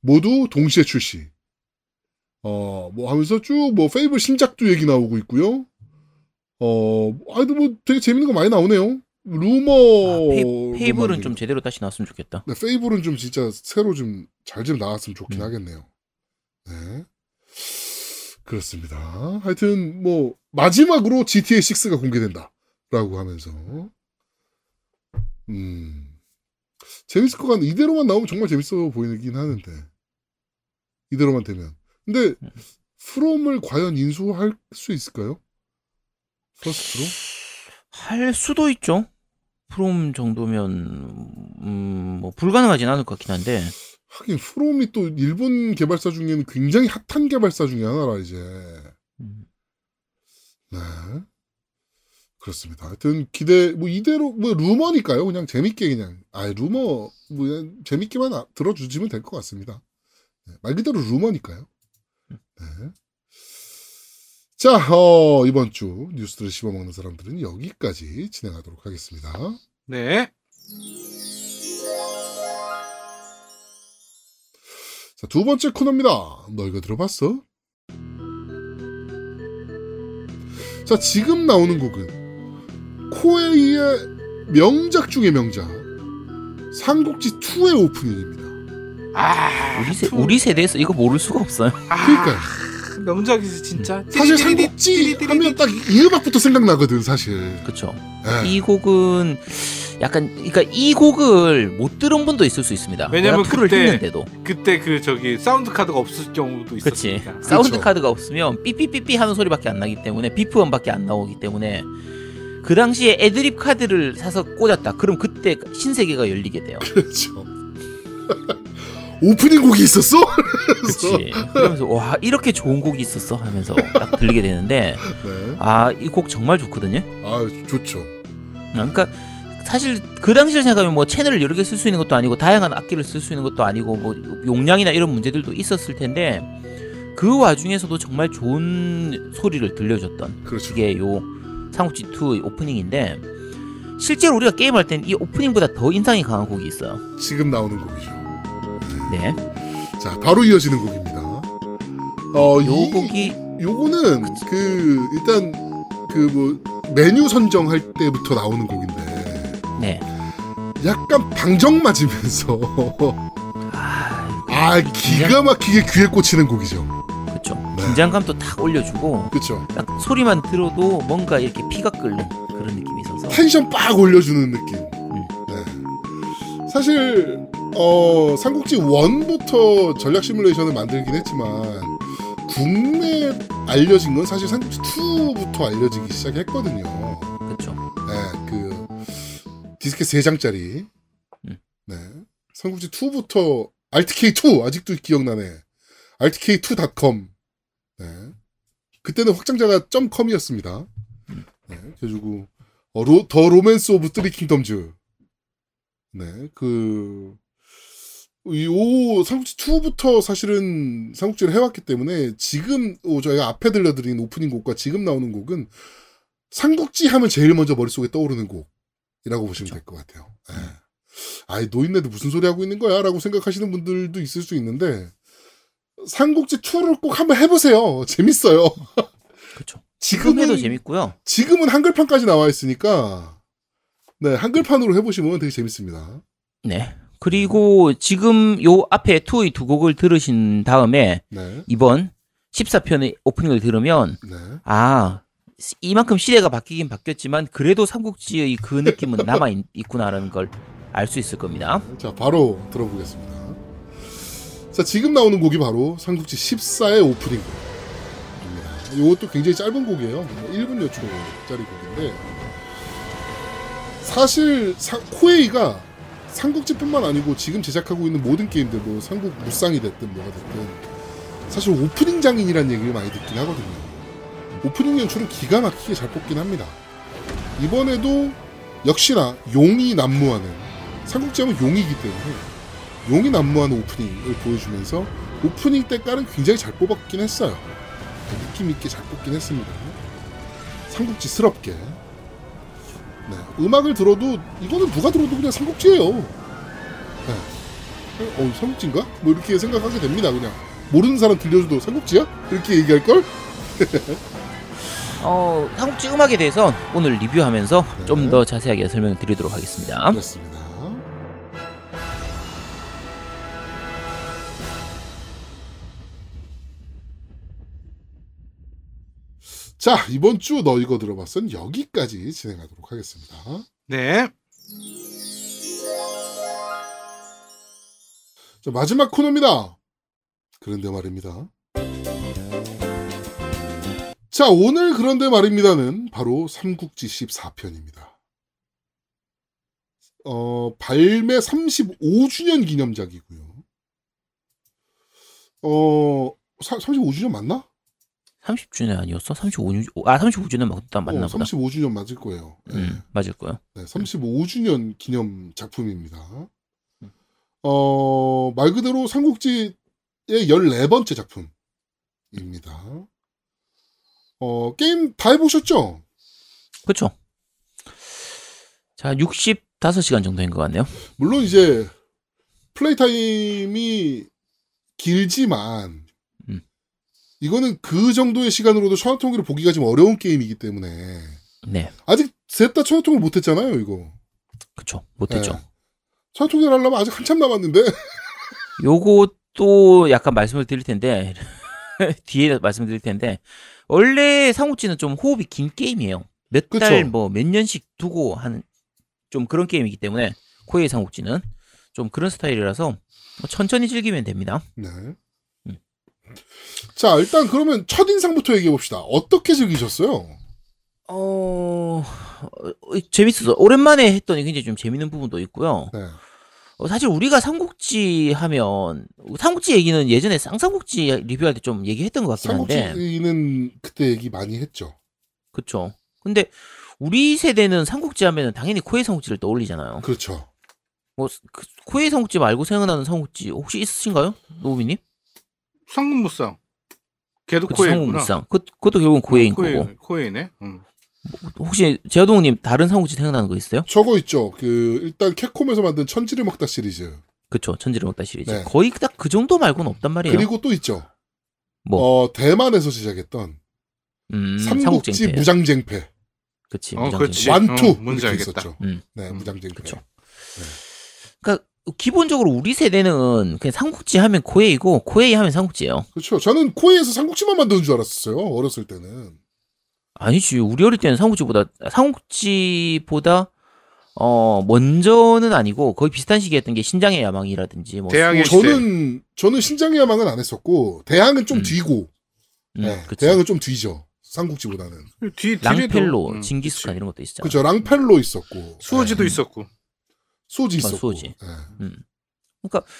모두 동시에 출시. 어, 뭐 하면서 쭉 뭐 페이블 신작도 얘기 나오고 있고요. 어, 아이도 뭐 되게 재밌는 거 많이 나오네요. 루머. 아, 페이, 페이블은 좀 제대로 다시 나왔으면 좋겠다. 네, 페이블은 좀 진짜 새로 좀잘좀 나왔으면 좋긴 음. 하겠네요. 네. 그렇습니다. 하여튼 뭐 마지막으로 GTA 6가 공개된다라고 하면서 음. 재밌을 것 같은데 이대로만 나오면 정말 재밌어 보이긴 하는데 이대로만 되면 근데 프롬을 과연 인수할 수 있을까요? first로? 할 수도 있죠. 프롬 정도면 음, 뭐 불가능하진 않을 것 같긴 한데. 하긴 프롬이 또 일본 개발사 중에는 굉장히 핫한 개발사 중에 하나라 이제 음, 네 그렇습니다. 하여튼 기대 뭐 이대로 뭐 루머니까요. 그냥 재밌게 그냥 아 루머 뭐 그냥 재밌게만 아- 들어주시면 될 것 같습니다. 네, 말 그대로 루머니까요. 네. 자, 어, 이번 주 뉴스들을 씹어먹는 사람들은 여기까지 진행하도록 하겠습니다. 네. 자, 두 번째 코너입니다. 너 이거 들어봤어? 자, 지금 나오는 곡은 코에이의 명작 중의 명작 삼국지 2의 오프닝입니다. 아, 우리, 세, 투. 우리 세대에서 이거 모를 수가 없어요. 아, 그러니까요. 명작이지 진짜. 사실 띠리리리, 삼국지. 하면 딱 이 음악부터 생각나거든, 사실. 그쵸. 예. 이 곡은 약간, 그러니까 이 곡을 못 들은 분도 있을 수 있습니다. 왜냐면 그때 했는데도. 그때 그 저기 사운드 카드가 없을 경우도 그치. 있었으니까. 사운드 그쵸. 카드가 없으면 삐삐삐삐 하는 소리밖에 안 나기 때문에 beep 음밖에 안 나오기 때문에 그 당시에 애드립 카드를 사서 꽂았다. 그럼 그때 신세계가 열리게 돼요. 그렇죠. 오프닝 곡이 있었어? 그치. 그러면서 와 이렇게 좋은 곡이 있었어 하면서 딱 들리게 되는데 네. 아이 곡 정말 좋거든요. 아, 좋죠. 그러니까 사실 그 당시를 생각하면 뭐 채널을 여러 개 쓸 수 있는 것도 아니고 다양한 악기를 쓸 수 있는 것도 아니고 뭐 용량이나 이런 문제들도 있었을 텐데 그 와중에서도 정말 좋은 소리를 들려줬던 그렇죠. 이게 요 삼국지 2의 오프닝인데 실제로 우리가 게임할 땐 이 오프닝보다 더 인상이 강한 곡이 있어요. 지금 나오는 곡이죠. 네. 자, 바로 이어지는 곡입니다. 어, 요 이 곡이 요거는 그 일단 그 뭐 메뉴 선정할 때부터 나오는 곡인데 네. 약간 방정 맞으면서 아, 아 기가 막히게 귀에 꽂히는 곡이죠. 그쵸. 네. 긴장감도 딱 올려주고 그렇죠. 딱 소리만 들어도 뭔가 이렇게 피가 끓는 그런 느낌이 있어서 텐션 빡 올려주는 느낌. 음. 네. 사실 어 삼국지 1부터 전략 시뮬레이션을 만들긴 했지만 국내 알려진 건 사실 삼국지 2부터 알려지기 시작했거든요. 그쵸. 네, 그 디스켓 3장짜리. 음. 네. 삼국지 2부터 RTK2 아직도 기억나네. RTK2.com. 네. 그때는 확장자가 .com이었습니다. 네. 그래가지고 어, 로, the Romance of Three Kingdoms. 네. 그 이 삼국지 2부터 사실은 삼국지를 해왔기 때문에 지금 오, 저희가 앞에 들려드린 오프닝 곡과 지금 나오는 곡은 삼국지 하면 제일 먼저 머릿속에 떠오르는 곡이라고 보시면 될것 같아요. 예. 아이 노인네들 무슨 소리 하고 있는 거야? 라고 생각하시는 분들도 있을 수 있는데 삼국지 2를 꼭 한번 해보세요. 재밌어요. 해도 지금은 재밌고요. 지금은 한글판까지 나와 있으니까 네 한글판으로 해보시면 되게 재밌습니다. 네. 그리고 지금 요 앞에 투의 두 곡을 들으신 다음에 네, 이번 14편의 오프닝을 들으면 네, 아 이만큼 시대가 바뀌긴 바뀌었지만 그래도 삼국지의 그 느낌은 남아 있, 있구나라는 걸 알 수 있을 겁니다. 자 바로 들어보겠습니다. 자 지금 나오는 곡이 바로 삼국지 14의 오프닝 곡입니다. 이것도 굉장히 짧은 곡이에요. 1분 여 초짜리 곡인데 사실 사- 코에이가 삼국지뿐만 아니고 지금 제작하고 있는 모든 게임들 뭐 삼국 무쌍이 됐든 뭐가 됐든 사실 오프닝 장인이라는 얘기를 많이 듣긴 하거든요. 오프닝 연출은 기가 막히게 잘 뽑긴 합니다. 이번에도 역시나 용이 난무하는 삼국지 하면 용이기 때문에 용이 난무하는 오프닝을 보여주면서 오프닝 때깔은 굉장히 잘 뽑았긴 했어요. 느낌 있게 잘 뽑긴 했습니다. 삼국지스럽게. 네, 음악을 들어도 이거는 누가 들어도 그냥 삼국지예요. 네. 어, 삼국지인가? 뭐 이렇게 생각하게 됩니다. 그냥 모르는 사람 들려줘도 삼국지야? 이렇게 얘기할 걸? 어, 삼국지 음악에 대해서 오늘 리뷰하면서 네. 좀더 자세하게 설명을 드리도록 하겠습니다. 그렇습니다. 자, 이번 주 너 이거 들어봤선 여기까지 진행하도록 하겠습니다. 네. 자, 마지막 코너입니다. 그런데 말입니다. 자, 오늘 그런데 말입니다는 바로 삼국지 14편입니다. 어, 발매 35주년 기념작이고요. 어, 35주년 맞나? 30주년 아니었어? 35주 아 35주년 맞다 맞나 어, 보다. 35주년 맞을 거예요. 네. 음 맞을 거요. 네, 35주년 기념 작품입니다. 어, 말 그대로 삼국지의 14번째 작품입니다. 어, 게임 다 해보셨죠? 그렇죠. 자 65시간 정도인 것 같네요. 물론 이제 플레이 타임이 길지만 음. 이거는 그 정도의 시간으로도 천하통일을 보기가 좀 어려운 게임이기 때문에 네, 아직 셋 다 천하통일 못했잖아요, 이거. 그렇죠. 못했죠. 네. 천하통일 하려면 아직 한참 남았는데 요것도 약간 말씀을 드릴 텐데 뒤에 말씀드릴 텐데 원래 삼국지는 좀 호흡이 긴 게임이에요. 몇 그쵸. 달뭐 몇 년씩 두고 하는 좀 그런 게임이기 때문에 코에이 삼국지는 좀 그런 스타일이라서 뭐 천천히 즐기면 됩니다. 네. 음. 자, 일단 그러면 첫인상부터 얘기해 봅시다. 어떻게 즐기셨어요? 어, 어, 재밌었어. 오랜만에 했더니 굉장히 좀 재밌는 부분도 있고요. 네. 어, 사실 우리가 삼국지 하면 삼국지 얘기는 예전에 쌍삼국지 리뷰할 때 좀 얘기했던 것 같긴 한데 삼국지는 그때 얘기 많이 했죠. 그쵸. 근데 우리 세대는 삼국지 하면은 당연히 코에이 삼국지를 떠올리잖아요. 그렇죠. 뭐 그, 코에이 삼국지 말고 생각나는 삼국지 혹시 있으신가요, 노우미님? 삼국무쌍. 걔도. 삼국무쌍. 그 그것도 결국은 코에이인 코에이, 거고. 코에이네. 응. 혹시 제아동님 다른 삼국지 생각나는 거 있어요? 저거 있죠. 그 일단 캡콤에서 만든 천지를 먹다 시리즈. 그쵸. 천지를 먹다 시리즈. 네. 거의 딱 그 정도 말고는 없단 말이에요. 그리고 또 있죠. 뭐, 어, 대만에서 시작했던 음, 삼국지. 무장쟁패. 그치. 어, 무장쟁패. 그치. one two 어, 뭔지 알겠다. 있었죠. 음. 네, 음, 무장쟁패. 그쵸. 그러니까 기본적으로 우리 세대는 그냥 삼국지 하면 코에이고 코에이 하면 삼국지예요. 그렇죠. 저는 코에이에서 삼국지만 만드는 줄 알았었어요. 어렸을 때는. 아니지. 우리 어릴 때는 삼국지보다 삼국지보다 어 먼저는 아니고 거의 비슷한 시기에 했던 게 신장의 야망이라든지 뭐 대항해 수- 시대. 저는 저는 신장의 야망은 안 했었고 대항은 좀 음. 뒤고. 음, 네. 대항은 좀 뒤죠. 삼국지보다는. 뒤, 랑펠로, 응, 징기스칸 그치. 이런 것도 있잖아. 그렇죠. 랑펠로 있었고. 수호지도 네. 있었고. 수호지 아, 있었고. 수호지. 네. 음. 그러니까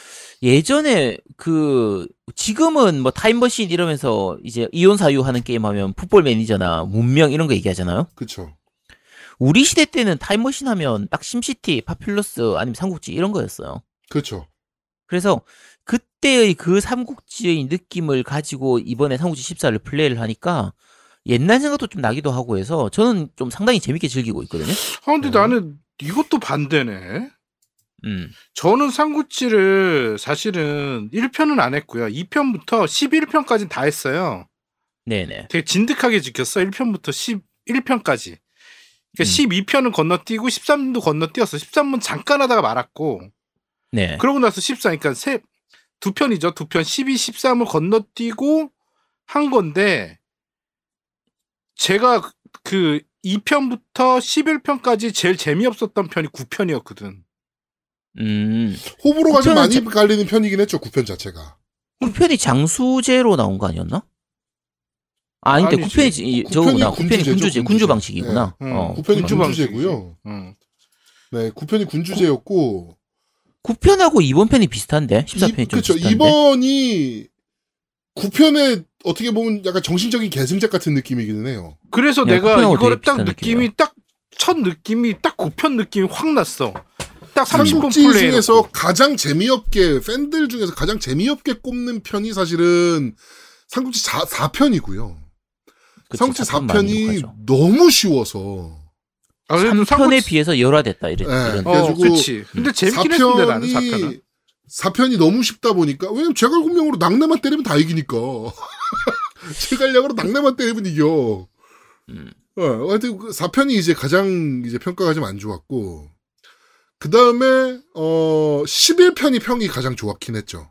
예전에 그 지금은 뭐 타임머신 이러면서 이제 이온 사유 하는 게임 하면 풋볼 매니저나 문명 이런 거 얘기하잖아요. 그렇죠. 우리 시대 때는 타임머신 하면 딱 심시티, 파퓰러스 아니면 삼국지 이런 거였어요. 그렇죠. 그래서 그때의 그 삼국지의 느낌을 가지고 이번에 삼국지 14를 플레이를 하니까 옛날 생각도 좀 나기도 하고 해서 저는 좀 상당히 재밌게 즐기고 있거든요. 아, 근데 네. 나는 이것도 반대네. 음. 저는 삼국지를 사실은 1편은 안 했고요. 2편부터 11편까지는 다 했어요. 네네. 되게 진득하게 지켰어. 1편부터 11편까지. 그러니까 음. 12편은 건너뛰고 13도 건너뛰었어. 13은 잠깐 하다가 말았고. 네. 그러고 나서 14, 그러니까 세, 두 편이죠. 두 편. 12, 13을 건너뛰고 한 건데, 제가 그 2편부터 11편까지 제일 재미없었던 편이 9편이었거든. 음. 호불호가 좀 구편은 많이 제- 갈리는 편이긴 했죠. 9편 자체가. 구편이 장수제로 나온 거 아니었나? 아, 아닌데 아니지. 구편이 이- 구편이 저거구나. 구편이 군주제죠, 군주제, 군주제. 군주 방식이구나. 네. 어. 9편이 군주 군주제고요. 응. 네, 9편이 군주제였고 9편하고 이번 편이 비슷한데 14편이 좀 그렇죠. 비슷한데. 2번이 9편에 어떻게 보면 약간 정신적인 계승작 같은 느낌이기는 해요. 그래서 네, 내가 이거를 되게 딱 느낌이 딱 첫 느낌이 딱 9편 느낌이 확 났어. 딱 30분 삼국지 플레이 중에서 가장 재미없게 팬들 중에서 가장 재미없게 꼽는 편이 사실은 삼국지 4, 4편이고요. 그치, 삼국지 4편 많이 4편이 욕하죠. 너무 쉬워서 아, 그래도 3편에 삼국지- 비해서 열화됐다 이랬 네. 이런. 어, 그래가지고 그렇지. 근데 재밌긴 했는데 나는 4편은. 4편이 너무 쉽다 보니까 왜냐면 제갈공명으로 낙내만 때리면 다 이기니까 제갈량으로 낙내만 때리면 이겨. 음. 어, 하여튼 그 4편이 이제 가장 이제 평가가 좀 안 좋았고 그 다음에 어 11편이 평이 가장 좋았긴 했죠.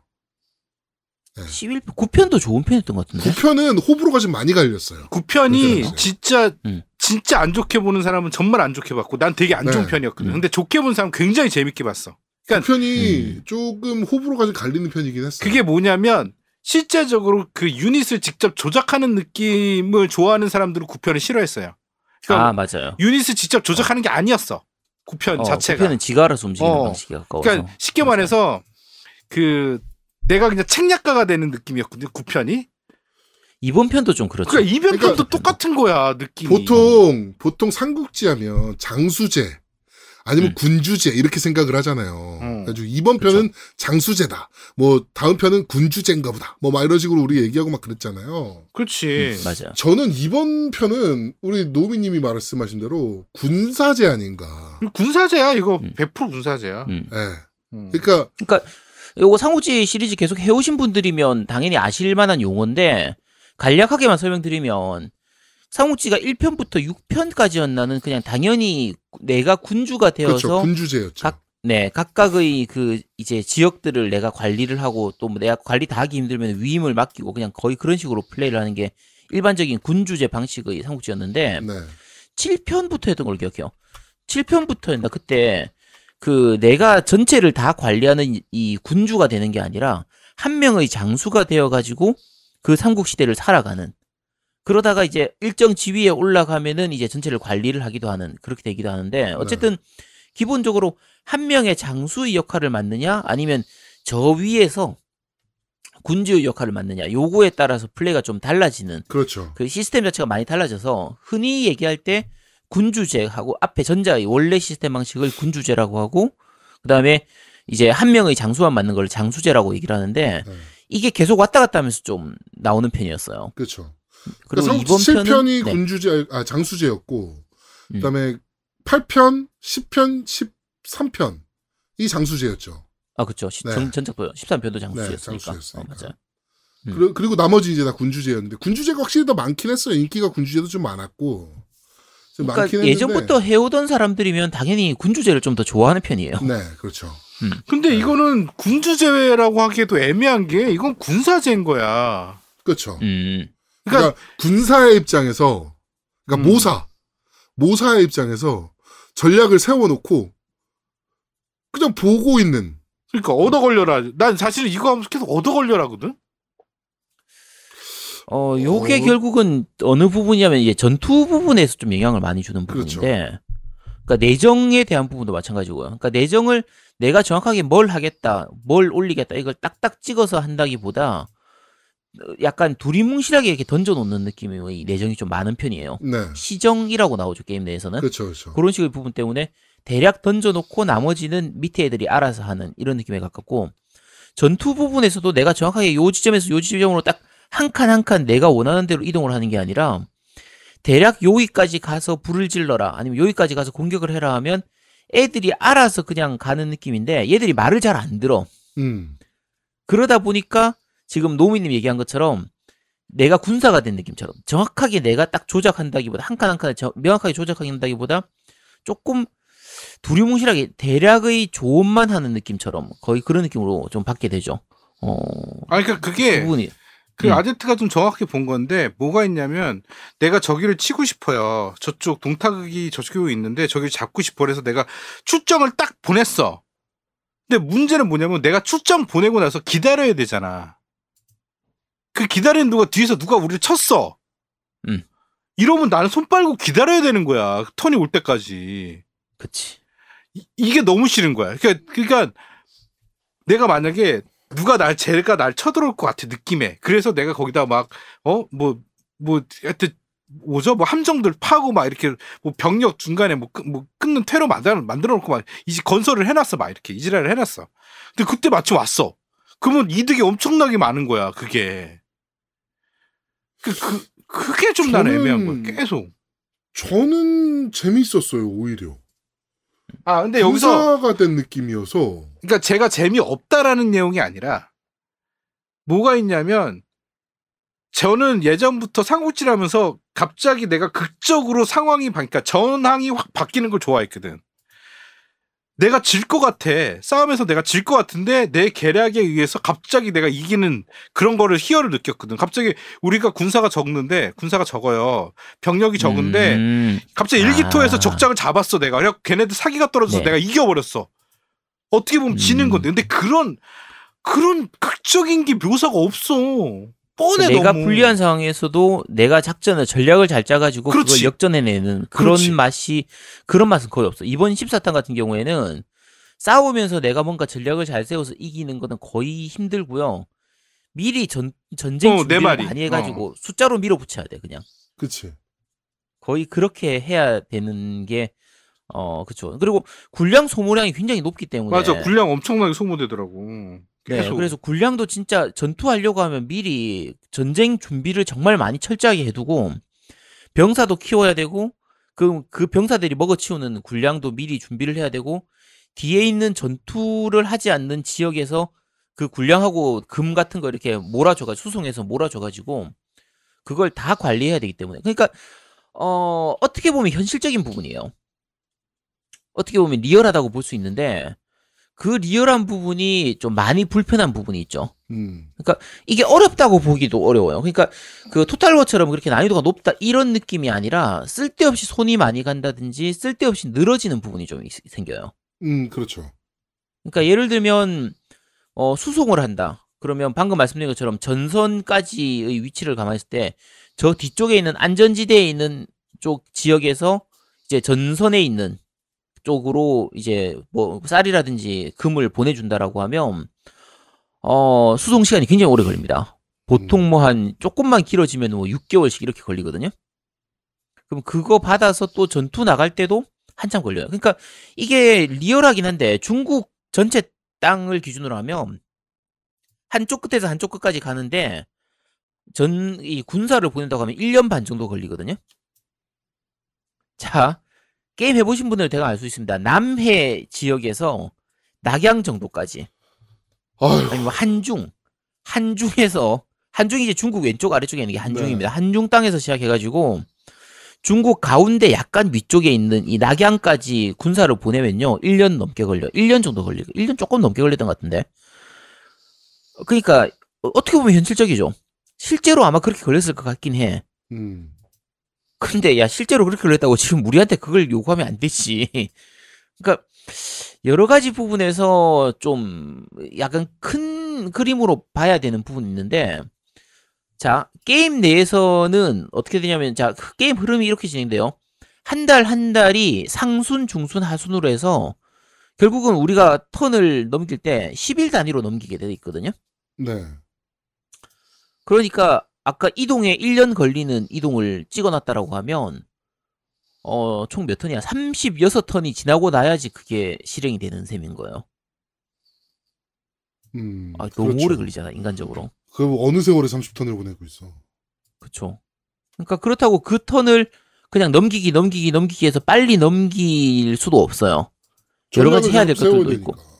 11 9편도 좋은 편이었던 것 같은데. 9편은 호불호가 좀 많이 갈렸어요. 9편이 그렇죠. 진짜 음. 진짜 안 좋게 보는 사람은 정말 안 좋게 봤고 난 되게 안 좋은 네. 편이었거든. 음. 근데 좋게 본 사람은 굉장히 재밌게 봤어. 그러니까 두 편이 음. 조금 호불호가 좀 갈리는 편이긴 했어요. 그게 뭐냐면 실제적으로 그 유닛을 직접 조작하는 느낌을 좋아하는 사람들은 9편을 싫어했어요. 그러니까 아 맞아요. 유닛을 직접 조작하는 게 아니었어. 9편 어, 자체가. 그 편은 지가 알아서 움직이는 어. 방식에 가까워서. 그러니까 쉽게 말해서 그 내가 그냥 책략가가 되는 느낌이었거든요. 9편이. 이번 편도 좀 그렇죠. 그러니까 이변 편도 그러니까 똑같은 거야 느낌이. 보통 보통 삼국지 하면 장수제 아니면 음. 군주제 이렇게 생각을 하잖아요. 음. 그래가지고 이번 편은 장수제다. 뭐 다음 편은 군주제인가 보다. 뭐 막 이런 식으로 우리 얘기하고 막 그랬잖아요. 그렇지. 맞아. 저는 이번 편은 우리 노미님이 말씀하신 대로 군사제 아닌가. 군사제야 이거 음. 100% 군사제야. 음. 예. 음. 그러니까 그러니까 요거 삼국지 시리즈 계속 해오신 분들이면 당연히 아실 만한 용어인데 간략하게만 설명드리면 삼국지가 1편부터 6편까지였나는 그냥 당연히 내가 군주가 되어서 그렇죠. 군주제였죠. 각 네, 각각의 그 이제 지역들을 내가 관리를 하고 또 뭐 내가 관리 다 하기 힘들면 위임을 맡기고 그냥 거의 그런 식으로 플레이를 하는 게 일반적인 군주제 방식의 삼국지였는데 네. 7편부터 했던 걸 기억해요. 7편부터였나 그때 그 내가 전체를 다 관리하는 이- 이 군주가 되는 게 아니라 한 명의 장수가 되어 가지고 그 삼국 시대를 살아가는 그러다가 이제 일정 지위에 올라가면은 이제 전체를 관리를 하기도 하는 그렇게 되기도 하는데 어쨌든 기본적으로 한 명의 장수의 역할을 맡느냐 아니면 저 위에서 군주의 역할을 맡느냐 요거에 따라서 플레이가 좀 달라지는 그렇죠. 그 시스템 자체가 많이 달라져서 흔히 얘기할 때 군주제하고 앞에 전자의 원래 시스템 방식을 군주제라고 하고 그다음에 이제 한 명의 장수만 맡는 걸 장수제라고 얘기를 하는데 네. 이게 계속 왔다 갔다 하면서 좀 나오는 편이었어요. 그렇죠. 그리고 그러니까 이번 7편이 네. 군주제 아 장수제였고 음. 그다음에 8편, 10편, 13편 이 장수제였죠. 아 그렇죠. 네. 전, 전작도 13편도 장수제였으니까. 장수제였으니까. 어, 맞아요. 음. 그리고, 나머지 이제 다 군주제였는데 군주제가 확실히 더 많긴 했어요. 인기가 군주제도 좀 많았고 좀 많긴 그러니까 했는데 예전부터 해오던 사람들이면 당연히 군주제를 좀 더 좋아하는 편이에요. 네 그렇죠. 근데 네. 이거는 군주제외라고 하기에도 애매한 게 이건 군사제인 거야. 그렇죠. 음. 그러니까, 군사의 입장에서 그러니까 음. 모사 모사의 입장에서 전략을 세워놓고 그냥 보고 있는 그러니까 얻어 걸려라. 난 사실 이거 하면서 계속 얻어 걸려라거든. 어, 요게 어. 결국은 어느 부분이냐면 이제 전투 부분에서 좀 영향을 많이 주는 그렇죠. 부분인데, 그러니까 내정에 대한 부분도 마찬가지고요. 그러니까 내정을 내가 정확하게 뭘 하겠다, 뭘 올리겠다 이걸 딱딱 찍어서 한다기보다 어, 약간 두리뭉실하게 이렇게 던져놓는 느낌의 내정이 좀 많은 편이에요. 네 시정이라고 나오죠 게임 내에서는. 그렇죠 그렇죠. 그런 식의 부분 때문에 대략 던져놓고 나머지는 밑에 애들이 알아서 하는 이런 느낌에 가깝고 전투 부분에서도 내가 정확하게 요 지점에서 요 지점으로 딱 한 칸 한 칸 내가 원하는 대로 이동을 하는 게 아니라 대략 여기까지 가서 불을 질러라 아니면 여기까지 가서 공격을 해라 하면 애들이 알아서 그냥 가는 느낌인데 얘들이 말을 잘 안 들어 음 그러다 보니까 지금 노미님 얘기한 것처럼 내가 군사가 된 느낌처럼 정확하게 내가 딱 조작한다기보다 한 칸 한 칸을 정- 명확하게 조작한다기보다 조금 두리뭉실하게 대략의 조언만 하는 느낌처럼 거의 그런 느낌으로 좀 받게 되죠. 어, 아 그러니까 그 그게 부분이 그 음. 아제트가 좀 정확히 본 건데 뭐가 있냐면 내가 저기를 치고 싶어요. 저쪽 동타극이 저쪽에 있는데 저기를 잡고 싶어 그래서 내가 출정을 딱 보냈어. 근데 문제는 뭐냐면 내가 출정 보내고 나서 기다려야 되잖아. 그 기다리는 누가 뒤에서 누가 우리를 쳤어. 음. 이러면 나는 손 빨고 기다려야 되는 거야. 턴이 올 때까지. 그치. 이- 이게 너무 싫은 거야. 그러니까, 그러니까 내가 만약에 누가 날 쟤가 날 쳐들어올 것 같아 느낌에. 그래서 내가 거기다 막 어 뭐 뭐 하여튼 뭐죠 뭐 함정들 파고 막 이렇게 뭐 병력 중간에 뭐, 끊- 뭐 끊는 퇴로 만들어 만들어 놓고 막 이제 건설을 해놨어 막 이렇게 이지랄을 해놨어. 근데 그때 마침 왔어. 그러면 이득이 엄청나게 많은 거야 그게. 그, 그 그게 좀 나는 애매한 거야 계속. 저는 재밌었어요 오히려. 아 근데 여기서 군사가 된 느낌이어서 그러니까 제가 재미 없다라는 내용이 아니라 뭐가 있냐면 저는 예전부터 하면서 갑자기 내가 극적으로 상황이 바, 그러니까 전황이 확 바뀌는 걸 좋아했거든. 내가 질 것 같아. 싸움에서 내가 질 것 같은데 내 계략에 의해서 갑자기 내가 이기는 그런 거를 희열을 느꼈거든. 갑자기 우리가 군사가 적는데 군사가 적어요. 병력이 적은데 음, 갑자기 일기토에서 아. 적장을 잡았어 내가. 그래 걔네들 사기가 떨어져서 네. 내가 이겨버렸어. 어떻게 보면 지는 음. 건데. 근데 그런 그런 극적인 게 묘사가 없어. 뻔해 내가 너무. 불리한 상황에서도 내가 작전을 전략을 잘 짜가지고 그걸 그렇지. 역전해내는 그런 그렇지. 맛이 그런 맛은 거의 없어. 이번 14탄 같은 경우에는 싸우면서 내가 뭔가 전략을 잘 세워서 이기는 거는 거의 힘들고요. 미리 전 전쟁 어, 내 준비를. 많이 해가지고 숫자로 밀어붙여야 돼 그냥. 그치. 거의 그렇게 해야 되는 게 어, 그쵸. 그리고 군량 소모량이 굉장히 높기 때문에. 맞아. 군량 엄청나게 소모되더라고. 네. 그래서 군량도 진짜 전투하려고 하면 미리 전쟁 준비를 정말 많이 철저하게 해두고 병사도 키워야 되고 그, 그 병사들이 먹어치우는 군량도 미리 준비를 해야 되고 뒤에 있는 전투를 하지 않는 지역에서 그 군량하고 금 같은 거 이렇게 몰아줘가지고 수송해서 몰아줘가지고 그걸 다 관리해야 되기 때문에 그러니까 어 어떻게 보면 현실적인 부분이에요. 어떻게 보면 리얼하다고 볼 수 있는데 그 리얼한 부분이 좀 많이 불편한 부분이 있죠. 음. 이게 어렵다고 보기도 어려워요. 그러니까 그 토탈워처럼 그렇게 난이도가 높다 이런 느낌이 아니라 쓸데없이 손이 많이 간다든지 쓸데없이 늘어지는 부분이 좀 있- 생겨요. 음, 그렇죠. 그러니까 예를 들면 어, 수송을 한다. 그러면 방금 말씀드린 것처럼 전선까지의 위치를 가만했을 때 저 뒤쪽에 있는 안전지대에 있는 쪽 지역에서 이제 전선에 있는 쪽으로 이제 뭐 쌀이라든지 금을 보내준다라고 하면 어 수송 시간이 굉장히 오래 걸립니다. 보통 뭐 한 조금만 길어지면 뭐 6개월씩 이렇게 걸리거든요. 그럼 그거 받아서 또 전투 나갈 때도 한참 걸려요. 그러니까 이게 리얼하긴 한데 중국 전체 땅을 기준으로 하면 한쪽 끝에서 한쪽 끝까지 가는데 전 이 군사를 보낸다고 하면 1년 반 정도 걸리거든요. 자, 게임 해보신 분들 대강 알 수 있습니다. 남해 지역에서 낙양 정도까지 아휴, 아니면 한중 한중에서 한중이 이제 중국 왼쪽 아래쪽에 있는 게 한중입니다. 한중 땅에서 시작해가지고 중국 가운데 약간 위쪽에 있는 이 낙양까지 군사를 보내면요 1년 넘게 걸려. 1년 정도 걸리고 1년 조금 넘게 걸렸던 것 같은데. 그러니까 어- 어떻게 보면 현실적이죠. 실제로 아마 그렇게 걸렸을 것 같긴 해. 음. 근데 야 실제로 그렇게 걸렸다고 지금 우리한테 그걸 요구하면 안 되지. 그러니까 여러 가지 부분에서 좀 약간 큰 그림으로 봐야 되는 부분이 있는데 자 게임 내에서는 어떻게 되냐면 자그 게임 흐름이 이렇게 진행돼요. 한달한 달이 상순, 중순, 하순으로 해서 결국은 우리가 턴을 넘길 때 10일 단위로 넘기게 돼 있거든요. 네. 그러니까 아까 이동에 1년 걸리는 이동을 찍어놨다라고 하면 어, 총 몇 턴이야? 36턴이 지나고 나야지 그게 실행이 되는 셈인 거예요. 음. 아, 너무 그렇죠. 오래 걸리잖아, 인간적으로. 그 어느 세월에 30턴을 보내고 있어. 그쵸. 그러니까 그렇다고 그 턴을 그냥 넘기기, 넘기기, 넘기기 해서 빨리 넘길 수도 없어요. 여러 가지 해야 될 것들도 세워야 있고. 되니까.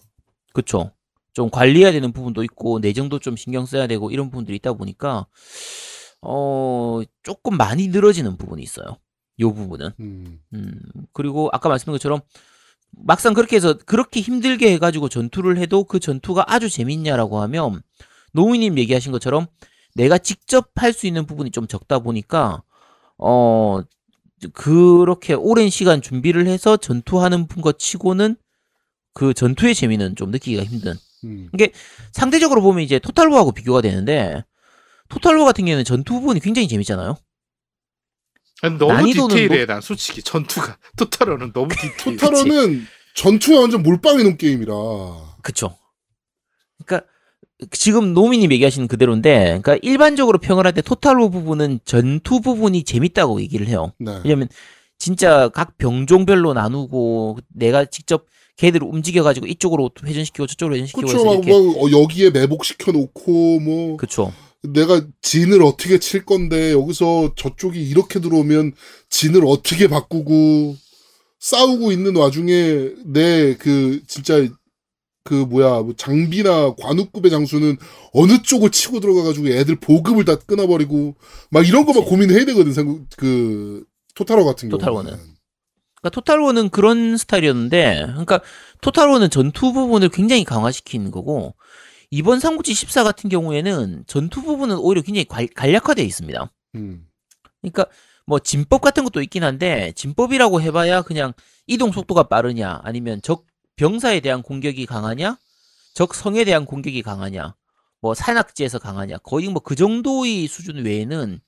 그쵸. 좀 관리해야 되는 부분도 있고, 내정도 좀 신경 써야 되고, 이런 부분들이 있다 보니까, 어, 조금 많이 늘어지는 부분이 있어요. 요 부분은. 음. 음, 그리고 아까 말씀드린 것처럼 막상 그렇게 해서 그렇게 힘들게 해가지고 전투를 해도 그 전투가 아주 재밌냐라고 하면 노우님 얘기하신 것처럼 내가 직접 할 수 있는 부분이 좀 적다 보니까 어 그렇게 오랜 시간 준비를 해서 전투하는 것 치고는 그 전투의 재미는 좀 느끼기가 힘든 음. 상대적으로 보면 이제 토탈워하고 비교가 되는데 토탈워 같은 경우에는 전투 부분이 굉장히 재밌잖아요. 아니, 너무 난이도는 디테일해 난 솔직히 전투가 토탈어는 너무 디테일. 토탈어는 전투가 완전 몰빵해 놓은 게임이라. 그쵸. 그러니까 지금 노미님 얘기하시는 그대로인데, 그러니까 일반적으로 평을 할 때 토탈워 부분은 전투 부분이 재밌다고 얘기를 해요. 네. 왜냐면 진짜 각 병종별로 나누고 내가 직접 걔들을 움직여가지고 이쪽으로 회전시키고 저쪽으로 회전시키고 그쵸. 해서 막 어, 여기에 매복시켜 놓고 뭐 그쵸. 내가 진을 어떻게 칠 건데 여기서 저쪽이 이렇게 들어오면 진을 어떻게 바꾸고 싸우고 있는 와중에 내 그 진짜 그 뭐야 뭐 장비나 관우급의 장수는 어느 쪽을 치고 들어가가지고 애들 보급을 다 끊어버리고 막 이런 거만. 고민해야 되거든 생각 그 토탈워 같은 경우는 토탈워는. 그러니까 토탈워는 그런 스타일이었는데, 그러니까 토탈워는 전투 부분을 굉장히 강화시키는 거고, 이번 삼국지 14 같은 경우에는 전투 부분은 오히려 굉장히 관- 간략화되어 있습니다. 음. 그러니까 뭐 진법 같은 것도 있긴 한데 진법이라고 해봐야 그냥 이동 속도가 빠르냐 아니면 적 병사에 대한 공격이 강하냐, 적 성에 대한 공격이 강하냐, 뭐 산악지에서 강하냐, 거의 뭐 그 정도의 수준 외에는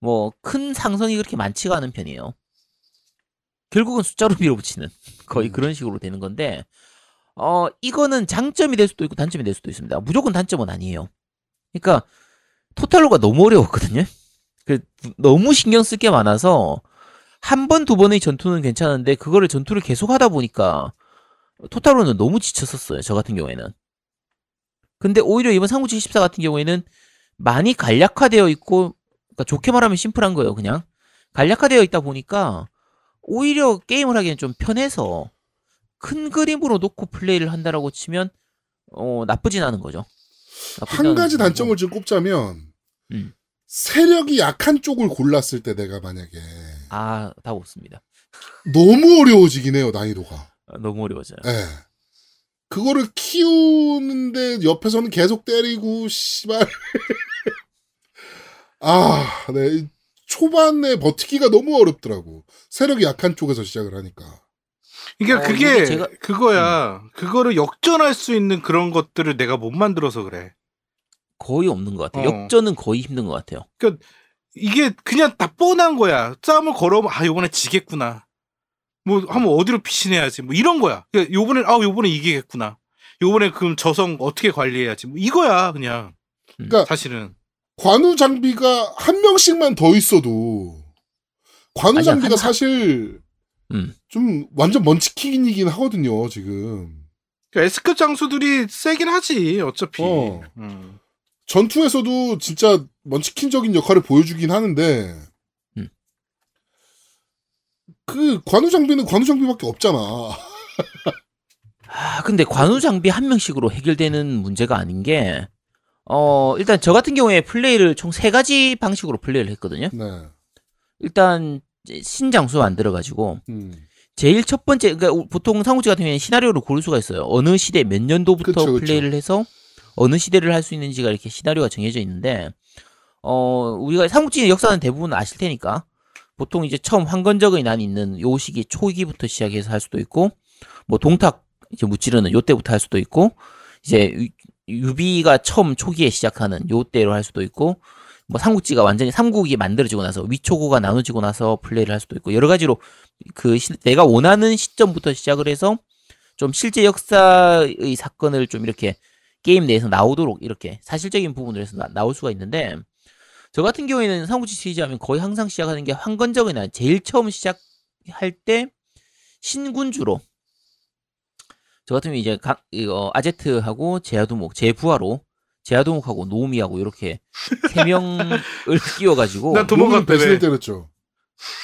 뭐 큰 상성이 그렇게 많지가 않은 편이에요. 결국은 숫자로 밀어붙이는 거의 음. 그런 식으로 되는 건데, 어 이거는 장점이 될 수도 있고 단점이 될 수도 있습니다. 무조건 단점은 아니에요. 그러니까 토탈로가 너무 어려웠거든요. 그 너무 신경 쓸 게 많아서 한 번 두 번의 전투는 괜찮은데 그거를 전투를 계속 하다 보니까 토탈로는 너무 지쳤었어요. 저 같은 경우에는. 근데 오히려 이번 삼국지 14 같은 경우에는 많이 간략화되어 있고 그러니까 좋게 말하면 심플한 거예요. 그냥 간략화되어 있다 보니까 오히려 게임을 하기엔 좀 편해서 큰 그림으로 놓고 플레이를 한다라고 치면 어 나쁘진 않은 거죠. 나쁘진 한 가지. 단점을 좀 꼽자면 음. 세력이 약한 쪽을 골랐을 때 내가 만약에 아, 다 없습니다. 너무 어려워지긴 해요 난이도가. 아, 너무 어려워져요. 예. 그거를 키우는데 옆에서는 계속 때리고 씨발. 아, 네. 초반에 버티기가 너무 어렵더라고. 세력이 약한 쪽에서 시작을 하니까. 그러니까 어, 그게 제가- 그거야. 그거를 역전할 수 있는 그런 것들을 내가 못 만들어서 그래. 거의 없는 것 같아요. 어. 역전은 거의 힘든 것 같아요. 이게 그냥 다 뻔한 거야. 싸움을 걸어보면 아 요번에 지겠구나. 뭐 한번 어디로 피신해야지. 뭐 이런 거야. 그러니까 요번에 아 요번에 이기겠구나. 요번에 그럼 저성 어떻게 관리해야지. 뭐 이거야 그냥. 그러니까 사실은. 관우 장비가 한 명씩만 더 있어도 관우 아니야, 장비가 한- 사실 음. 좀 완전 먼치킨이긴 하거든요, 지금. 그러니까 S급 장수들이 세긴 하지 어차피. 어. 음. 전투에서도 진짜 먼치킨적인 역할을 보여주긴 하는데 음. 그 관우 장비는 관우 장비밖에 없잖아. 아, 근데 관우 장비 한 명씩으로 해결되는 문제가 아닌 게, 어, 일단 저 같은 경우에 플레이를 총 세 가지 방식으로 플레이를 했거든요. 네. 일단, 신장수 만들어가지고, 음. 제일 첫 번째, 그러니까 보통 상우지 같은 경우에는 시나리오를 고를 수가 있어요. 어느 시대, 몇 년도부터 그쵸, 그쵸. 플레이를 해서, 어느 시대를 할 수 있는지가 이렇게 시나리오가 정해져 있는데, 어, 우리가 삼국지의 역사는 대부분 아실 테니까, 보통 이제 처음 황건적의 난이 있는 요 시기 초기부터 시작해서 할 수도 있고, 뭐 동탁 이제 무찌르는 요 때부터 할 수도 있고, 이제 유- 유비가 처음 초기에 시작하는 요 때로 할 수도 있고, 뭐 삼국지가 완전히 삼국이 만들어지고 나서 위초고가 나눠지고 나서 플레이를 할 수도 있고 여러 가지로 그 시- 내가 원하는 시점부터 시작을 해서 좀 실제 역사의 사건을 좀 이렇게 게임 내에서 나오도록 이렇을 사실적인 부분을 해서 나, 나올 수가 있는데 저 같은 경우에는 삼국지 시리즈 하면 거의 항상 시작하는 게 황건적의 날 제일 처음 시작할 때 신군주로 저 같은 경우 이제 각 이거 아제트하고 제아두목 제부하로 제아두목하고 노우미하고 이렇게 세 명을 끼워가지고 난 도망갔대, 배신을 왜? 때렸죠.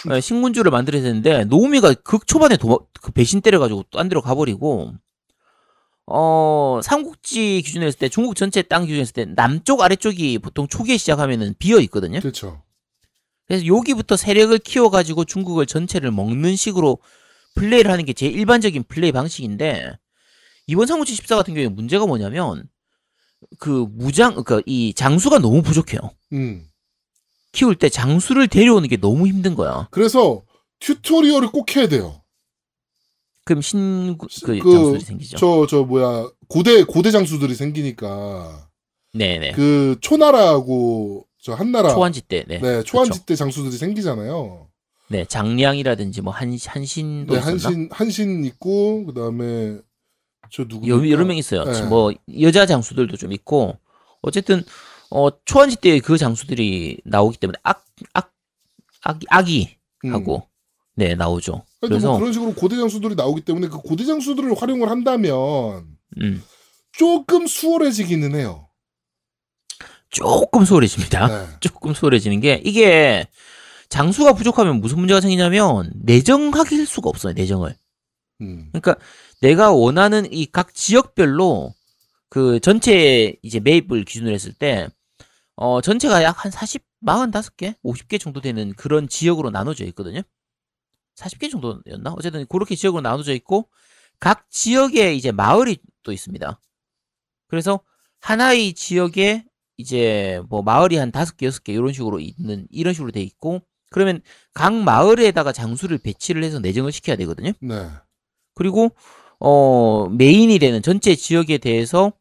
네, 신군주를 만들어야 되는데 노우미가 극 초반에 도마, 그 배신 때려가지고 딴 데로 가버리고 어 삼국지 기준으로 했을 때 중국 전체 땅 기준으로 했을 때 남쪽 아래쪽이 보통 초기에 시작하면은 비어 있거든요. 그렇죠. 그래서 여기부터 세력을 키워가지고 중국을 전체를 먹는 식으로 플레이를 하는 게 제일 일반적인 플레이 방식인데 이번 삼국지 14 같은 경우에 문제가 뭐냐면 그 무장 그러니까 이 장수가 너무 부족해요. 음. 키울 때 장수를 데려오는 게 너무 힘든 거야. 그래서 튜토리얼을 꼭 해야 돼요. 그럼 신그 그, 장수들이 생기죠. 저, 저, 뭐야, 고대, 고대 장수들이 생기니까, 네네. 그, 초나라하고, 저, 한나라. 초한지 때, 네. 네, 초한지 그쵸. 때 장수들이 생기잖아요. 네, 장량이라든지 뭐 한, 한신도 네, 있었나? 한신, 한신 있고, 그 다음에, 저 누구. 여, 여러 명 있어요. 네. 뭐 여자 장수들도 좀 있고 어쨌든 어 초한지 때그 장수들이 나오기 때문에 악, 악, 악, 악이 하고 네 나오죠. 그래서 그래서 뭐 그런 식으로 고대 장수들이 나오기 때문에 그 고대 장수들을 활용을 한다면, 음, 조금 수월해지기는 해요. 조금 수월해집니다. 네. 조금 수월해지는 게 이게 장수가 부족하면 무슨 문제가 생기냐면 내정하길 수가 없어요. 내정을. 음. 그러니까 내가 원하는 이 각 지역별로 그 전체 이제 매입을 기준으로 했을 때, 어, 전체가 약 한 40, 45개? 50개 정도 되는 그런 지역으로 나눠져 있거든요. 40개 정도였나? 어쨌든 그렇게 지역으로 나눠져 있고, 각 지역에 이제 마을이 또 있습니다. 그래서 하나의 지역에 이제 뭐 마을이 한 다섯 개, 여섯 개 이런 식으로 있는, 이런 식으로 돼 있고, 그러면 각 마을에다가 장수를 배치를 해서 내정을 시켜야 되거든요. 네. 그리고 어, 메인이 되는 전체 지역에 대해서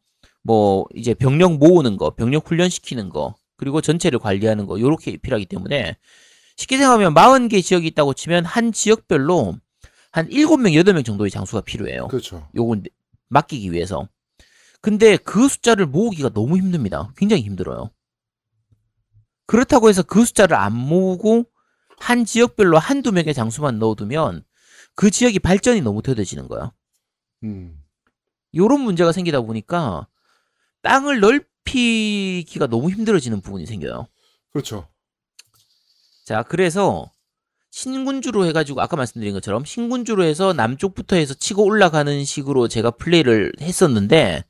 뭐 이제 병력 모으는 거, 병력 훈련시키는 거, 그리고 전체를 관리하는 거 요렇게 필요하기 때문에 쉽게 생각하면 40개 지역이 있다고 치면 한 지역별로 한 7명, 8명 정도의 장수가 필요해요. 그렇죠. 요건 맡기기 위해서. 근데 그 숫자를 모으기가 너무 힘듭니다. 굉장히 힘들어요. 그렇다고 해서 그 숫자를 안 모으고 한 지역별로 한두 명의 장수만 넣어두면 그 지역이 발전이 너무 더뎌지는 거야. 음. 요런 문제가 생기다 보니까 땅을 넓히기가 너무 힘들어지는 부분이 생겨요. 그렇죠. 자, 그래서 신군주로 해가지고 아까 말씀드린 것처럼 신군주로 해서 남쪽부터 해서 치고 올라가는 식으로 제가 플레이를 했었는데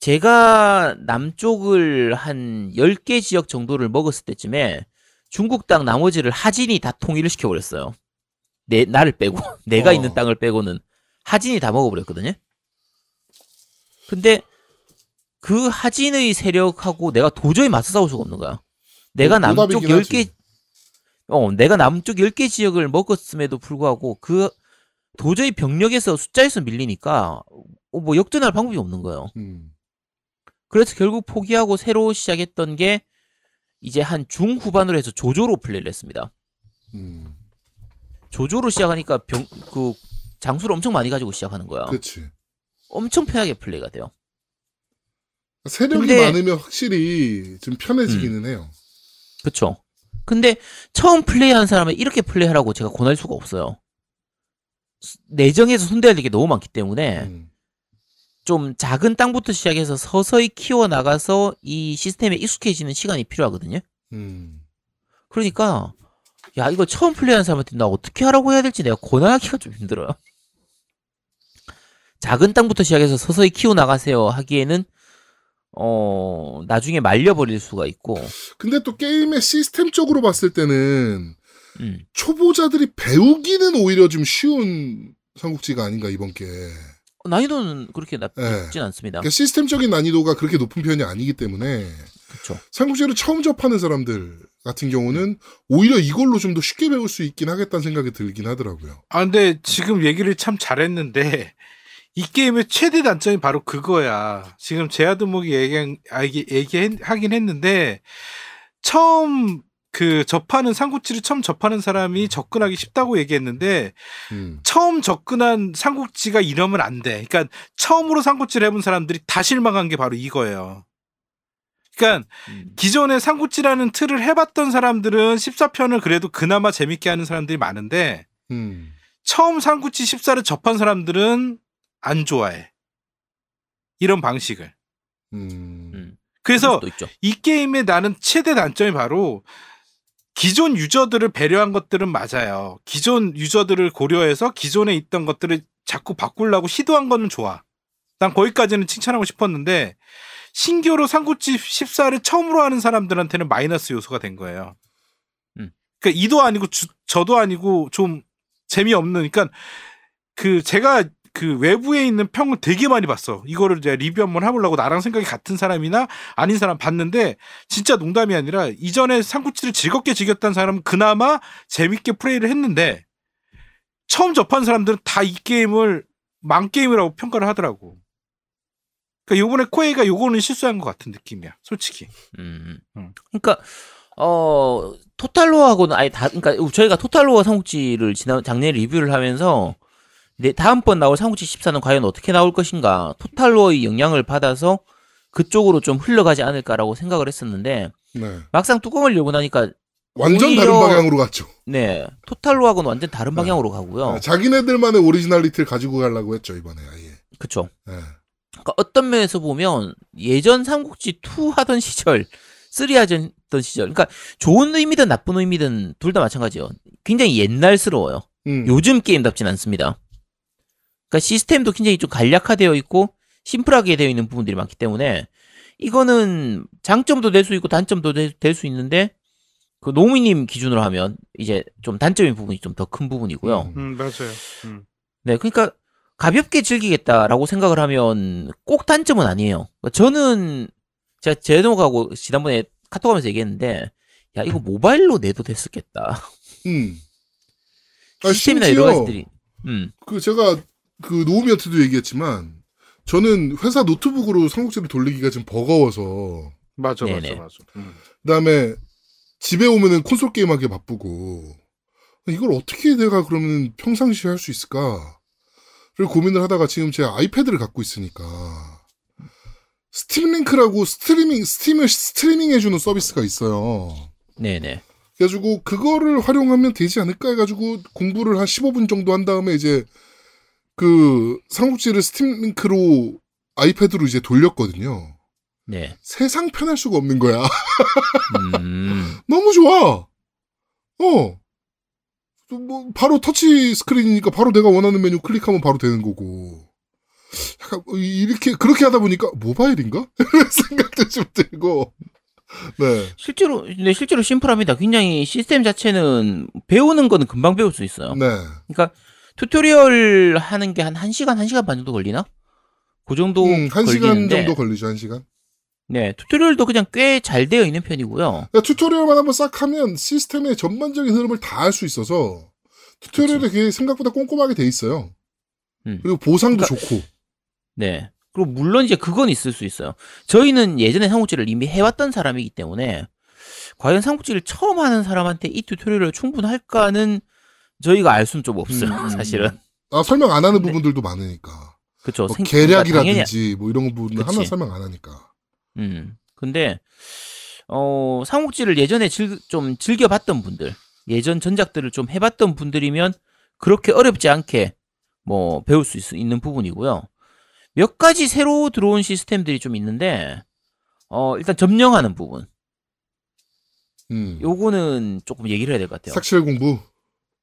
제가 남쪽을 한 10개 지역 정도를 먹었을 때쯤에 중국 땅 나머지를 하진이 다 통일을 시켜버렸어요. 내, 나를 빼고, 내가 어. 있는 땅을 빼고는 하진이 다 먹어버렸거든요. 근데 그 하진의 세력하고 내가 도저히 맞서 싸울 수가 없는 거야. 내가 뭐, 남쪽 노답이긴 10개, 하지. 어, 내가 남쪽 10개 지역을 먹었음에도 불구하고 그 도저히 병력에서 숫자에서 밀리니까 어, 뭐 역전할 방법이 없는 거예요. 음. 그래서 결국 포기하고 새로 시작했던 게 이제 한 중후반으로 해서 조조로 플레이를 했습니다. 음. 조조로 시작하니까 병, 그 장수를 엄청 많이 가지고 시작하는 거야. 그렇지. 엄청 편하게 플레이가 돼요. 세력이 근데- 많으면 확실히 좀 편해지기는 해요. 그쵸? 근데 처음 플레이하는 사람은 이렇게 플레이하라고 제가 권할 수가 없어요. 스- 내정에서 손대야 될 게 너무 많기 때문에 음. 좀 작은 땅부터 시작해서 서서히 키워 나가서 이 시스템에 익숙해지는 시간이 필요하거든요. 음. 그러니까 야 이거 처음 플레이하는 사람한테 나 어떻게 하라고 해야 될지 내가 권하기가 좀 힘들어요. 작은 땅부터 시작해서 서서히 키워 나가세요 하기에는 어 나중에 말려버릴 수가 있고 근데 또 게임의 시스템적으로 봤을 때는 음. 초보자들이 배우기는 오히려 좀 쉬운 삼국지가 아닌가 이번 게. 난이도는 그렇게 나쁘진 예. 않습니다. 그러니까 시스템적인 난이도가 그렇게 높은 편이 아니기 때문에 그렇죠. 삼국지를 처음 접하는 사람들 같은 경우는 오히려 이걸로 좀 더 쉽게 배울 수 있긴 하겠다는 생각이 들긴 하더라고요. 아 근데 지금 얘기를 참 잘했는데 이 게임의 최대 단점이 바로 그거야. 지금 제아드목이 얘기 얘기 얘기하긴 했는데 처음 그 접하는 삼국지를 처음 접하는 사람이 접근하기 쉽다고 얘기했는데 음. 처음 접근한 삼국지가 이러면 안 돼. 그러니까 처음으로 삼국지를 해본 사람들이 다 실망한 게 바로 이거예요. 그러니까 음. 기존에 삼국지라는 틀을 해봤던 사람들은 14편을 그래도 그나마 재밌게 하는 사람들이 많은데 음. 처음 삼국지 14를 접한 사람들은 안 좋아해. 이런 방식을. 음. 음. 그래서. 이 게임의 나는 최대 단점이 바로 기존 유저들을 배려한 것들은 맞아요. 기존 유저들을 고려해서 기존에 있던 것들을 자꾸 바꾸려고 시도한 거는 좋아. 난 거기까지는 칭찬하고 싶었는데 신규로 삼국지 14를 처음으로 하는 사람들한테는 마이너스 요소가 된 거예요. 음. 그러니까 이도 아니고 주- 저도 아니고 좀 재미없는 그러니까 그 제가 그 외부에 있는 평을 되게 많이 봤어. 이거를 이제 리뷰 한번 해보려고 나랑 생각이 같은 사람이나 아닌 사람 봤는데 진짜 농담이 아니라 이전에 삼국지를 즐겁게 즐겼다는 사람은 그나마 재밌게 플레이를 했는데 처음 접한 사람들은 다 이 게임을 망 게임이라고 평가를 하더라고. 그러니까 요번에 코에이가 요거는 실수한 것 같은 느낌이야, 솔직히. 음. 음. 그러니까 어 Total War하고는 아예 다 그러니까 저희가 Total War와 삼국지를 지난 작년에 리뷰를 하면서 네, 다음번 나올 삼국지 14는 과연 어떻게 나올 것인가 Total War의 영향을 받아서 그쪽으로 좀 흘러가지 않을까라고 생각을 했었는데 네. 막상 뚜껑을 열고 나니까 완전 다른 오히려- 방향으로 갔죠. 네 Total War하고는 완전 다른 방향으로 가고요. 네, 자기네들만의 originality를 가지고 가려고 했죠 이번에 아예. 그쵸. 네. 그러니까 어떤 면에서 보면 예전 삼국지 2 하던 시절, 3 하던 시절, 그러니까 좋은 의미든 나쁜 의미든 둘 다 마찬가지예요. 굉장히 옛날스러워요. 음. 요즘 게임답진 않습니다. 그러니까 시스템도 굉장히 좀 간략화되어 있고 심플하게 되어 있는 부분들이 많기 때문에 이거는 장점도 될 수 있고 단점도 될 수 있는데 그 노미님 기준으로 하면 이제 좀 단점인 부분이 좀 더 큰 부분이고요. 음. 음, 맞아요. 음. 네, 그러니까 가볍게 즐기겠다라고 생각을 하면 꼭 단점은 아니에요. 그러니까 저는 제가 제노하고 지난번에 카톡하면서 얘기했는데 야 이거 모바일로 내도 됐었겠다. 음. 아, 시스템이나 심지어 여러 가지들이. 음, 그 제가 그 노우미한테도 얘기했지만 저는 회사 노트북으로 삼국지를 돌리기가 좀 버거워서 맞아 맞아 네네. 맞아. 음. 그다음에 집에 오면은 콘솔 게임하기 바쁘고 이걸 어떻게 내가 그러면 평상시에 할 수 있을까? 를 고민을 하다가 지금 제가 iPad를 갖고 있으니까 Steam Link라고 스트리밍 Steam을 스트리밍 해주는 서비스가 있어요. 네네. 그래가지고 그거를 활용하면 되지 않을까 해가지고 공부를 한 15분 정도 한 다음에 이제 그 삼국지를 Steam Link로 iPad로 이제 돌렸거든요. 네. 세상 편할 수가 없는 거야. 음. 너무 좋아. 어. 또뭐 바로 터치 스크린이니까 바로 내가 원하는 메뉴 클릭하면 바로 되는 거고. 약간 이렇게 그렇게 하다 보니까 모바일인가? 이런 생각도 좀 들고. 네. 실제로 네 실제로 심플합니다. 굉장히 시스템 자체는 배우는 거는 금방 배울 수 있어요. 네. 그러니까 tutorial 하는 게 한 1시간, 1시간 반 정도 걸리나? 그 정도 음, 한 시간 걸리는데 정도 걸리죠, 한 시간. 네, tutorial도 그냥 꽤 잘 되어 있는 편이고요. 그러니까 tutorial만 한번 싹 하면 시스템의 전반적인 흐름을 다 알 수 있어서 tutorial이 되게 생각보다 꼼꼼하게 돼 있어요. 음. 그리고 보상도 그러니까- 좋고. 네. 그리고 물론 이제 그건 있을 수 있어요. 저희는 예전에 삼국지를 이미 해왔던 사람이기 때문에 과연 삼국지를 처음 하는 사람한테 이 tutorial을 충분할까는 저희가 알 수는 좀 없어요. 음. 사실은. 아, 설명 안 하는 부분들도 많으니까. 그쵸. 뭐 생- 그러니까 당연히 계략이라든지 뭐 이런 부분은. 하나 설명 안 하니까. 음. 근데 어, 삼국지를 예전에 즐, 좀 즐겨봤던 분들, 예전 전작들을 좀 해봤던 분들이면 그렇게 어렵지 않게 뭐 배울 수 있, 있는 부분이고요. 몇 가지 새로 들어온 시스템들이 좀 있는데, 어, 일단 점령하는 부분. 음. 요거는 조금 얘기를 해야 될 것 같아요. 색칠 공부.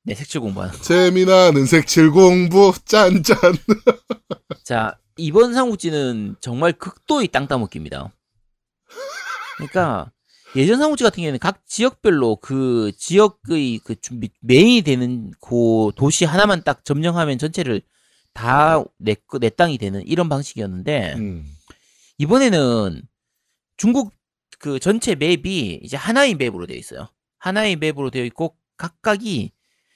네, 색칠 공부하는. 재미나는 색칠 공부. 짠짠. 자, 이번 삼국지는 정말 극도의 땅 따먹기입니다. 그러니까 예전 삼국지 같은 경우에는 각 지역별로 그 지역의 그 준비 메인이 되는 그 도시 하나만 딱 점령하면 전체를 다 내 내 땅이 되는 이런 방식이었는데 음. 이번에는 중국 그 전체 맵이 이제 하나의 맵으로 되어 있어요. 하나의 맵으로 되어 있고 각각이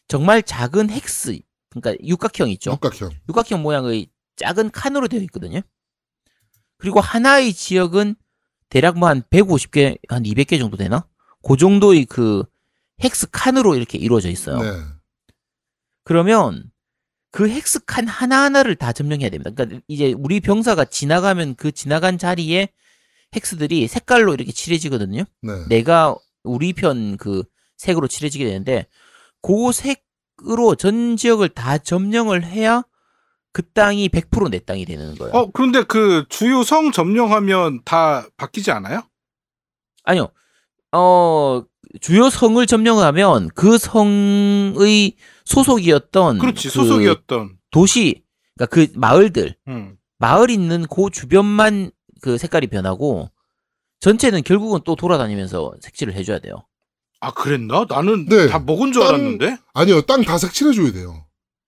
정말 작은 헥스 그러니까 육각형 있죠. 육각형. 육각형 모양의 작은 칸으로 되어 있거든요. 그리고 하나의 지역은 대략 뭐 한 150개, 한 200개 정도 되나? 그 정도의 그 헥스 칸으로 이렇게 이루어져 있어요. 네. 그러면 그 헥스 칸 하나하나를 다 점령해야 됩니다. 그러니까 이제 우리 병사가 지나가면 그 지나간 자리에 헥스들이 색깔로 이렇게 칠해지거든요. 네. 내가 우리 편 그 색으로 칠해지게 되는데 그 색으로 전 지역을 다 점령을 해야 그 땅이 100%내 땅이 되는 거예요. 어 그런데 그 주요 성 점령하면 다 바뀌지 않아요? 아니요. 어 주요 성을 점령하면 그 성의 소속이었던 그렇지 그 소속이었던. 도시 그러니까 그 마을들 음. 마을 있는 그 주변만 그 색깔이 변하고 전체는 결국은 또 돌아다니면서 색칠을 해줘야 돼요. 아 그랬나? 나는 네. 다 먹은 줄 땅- 알았는데. 아니요, 땅다 색칠해줘야 돼요.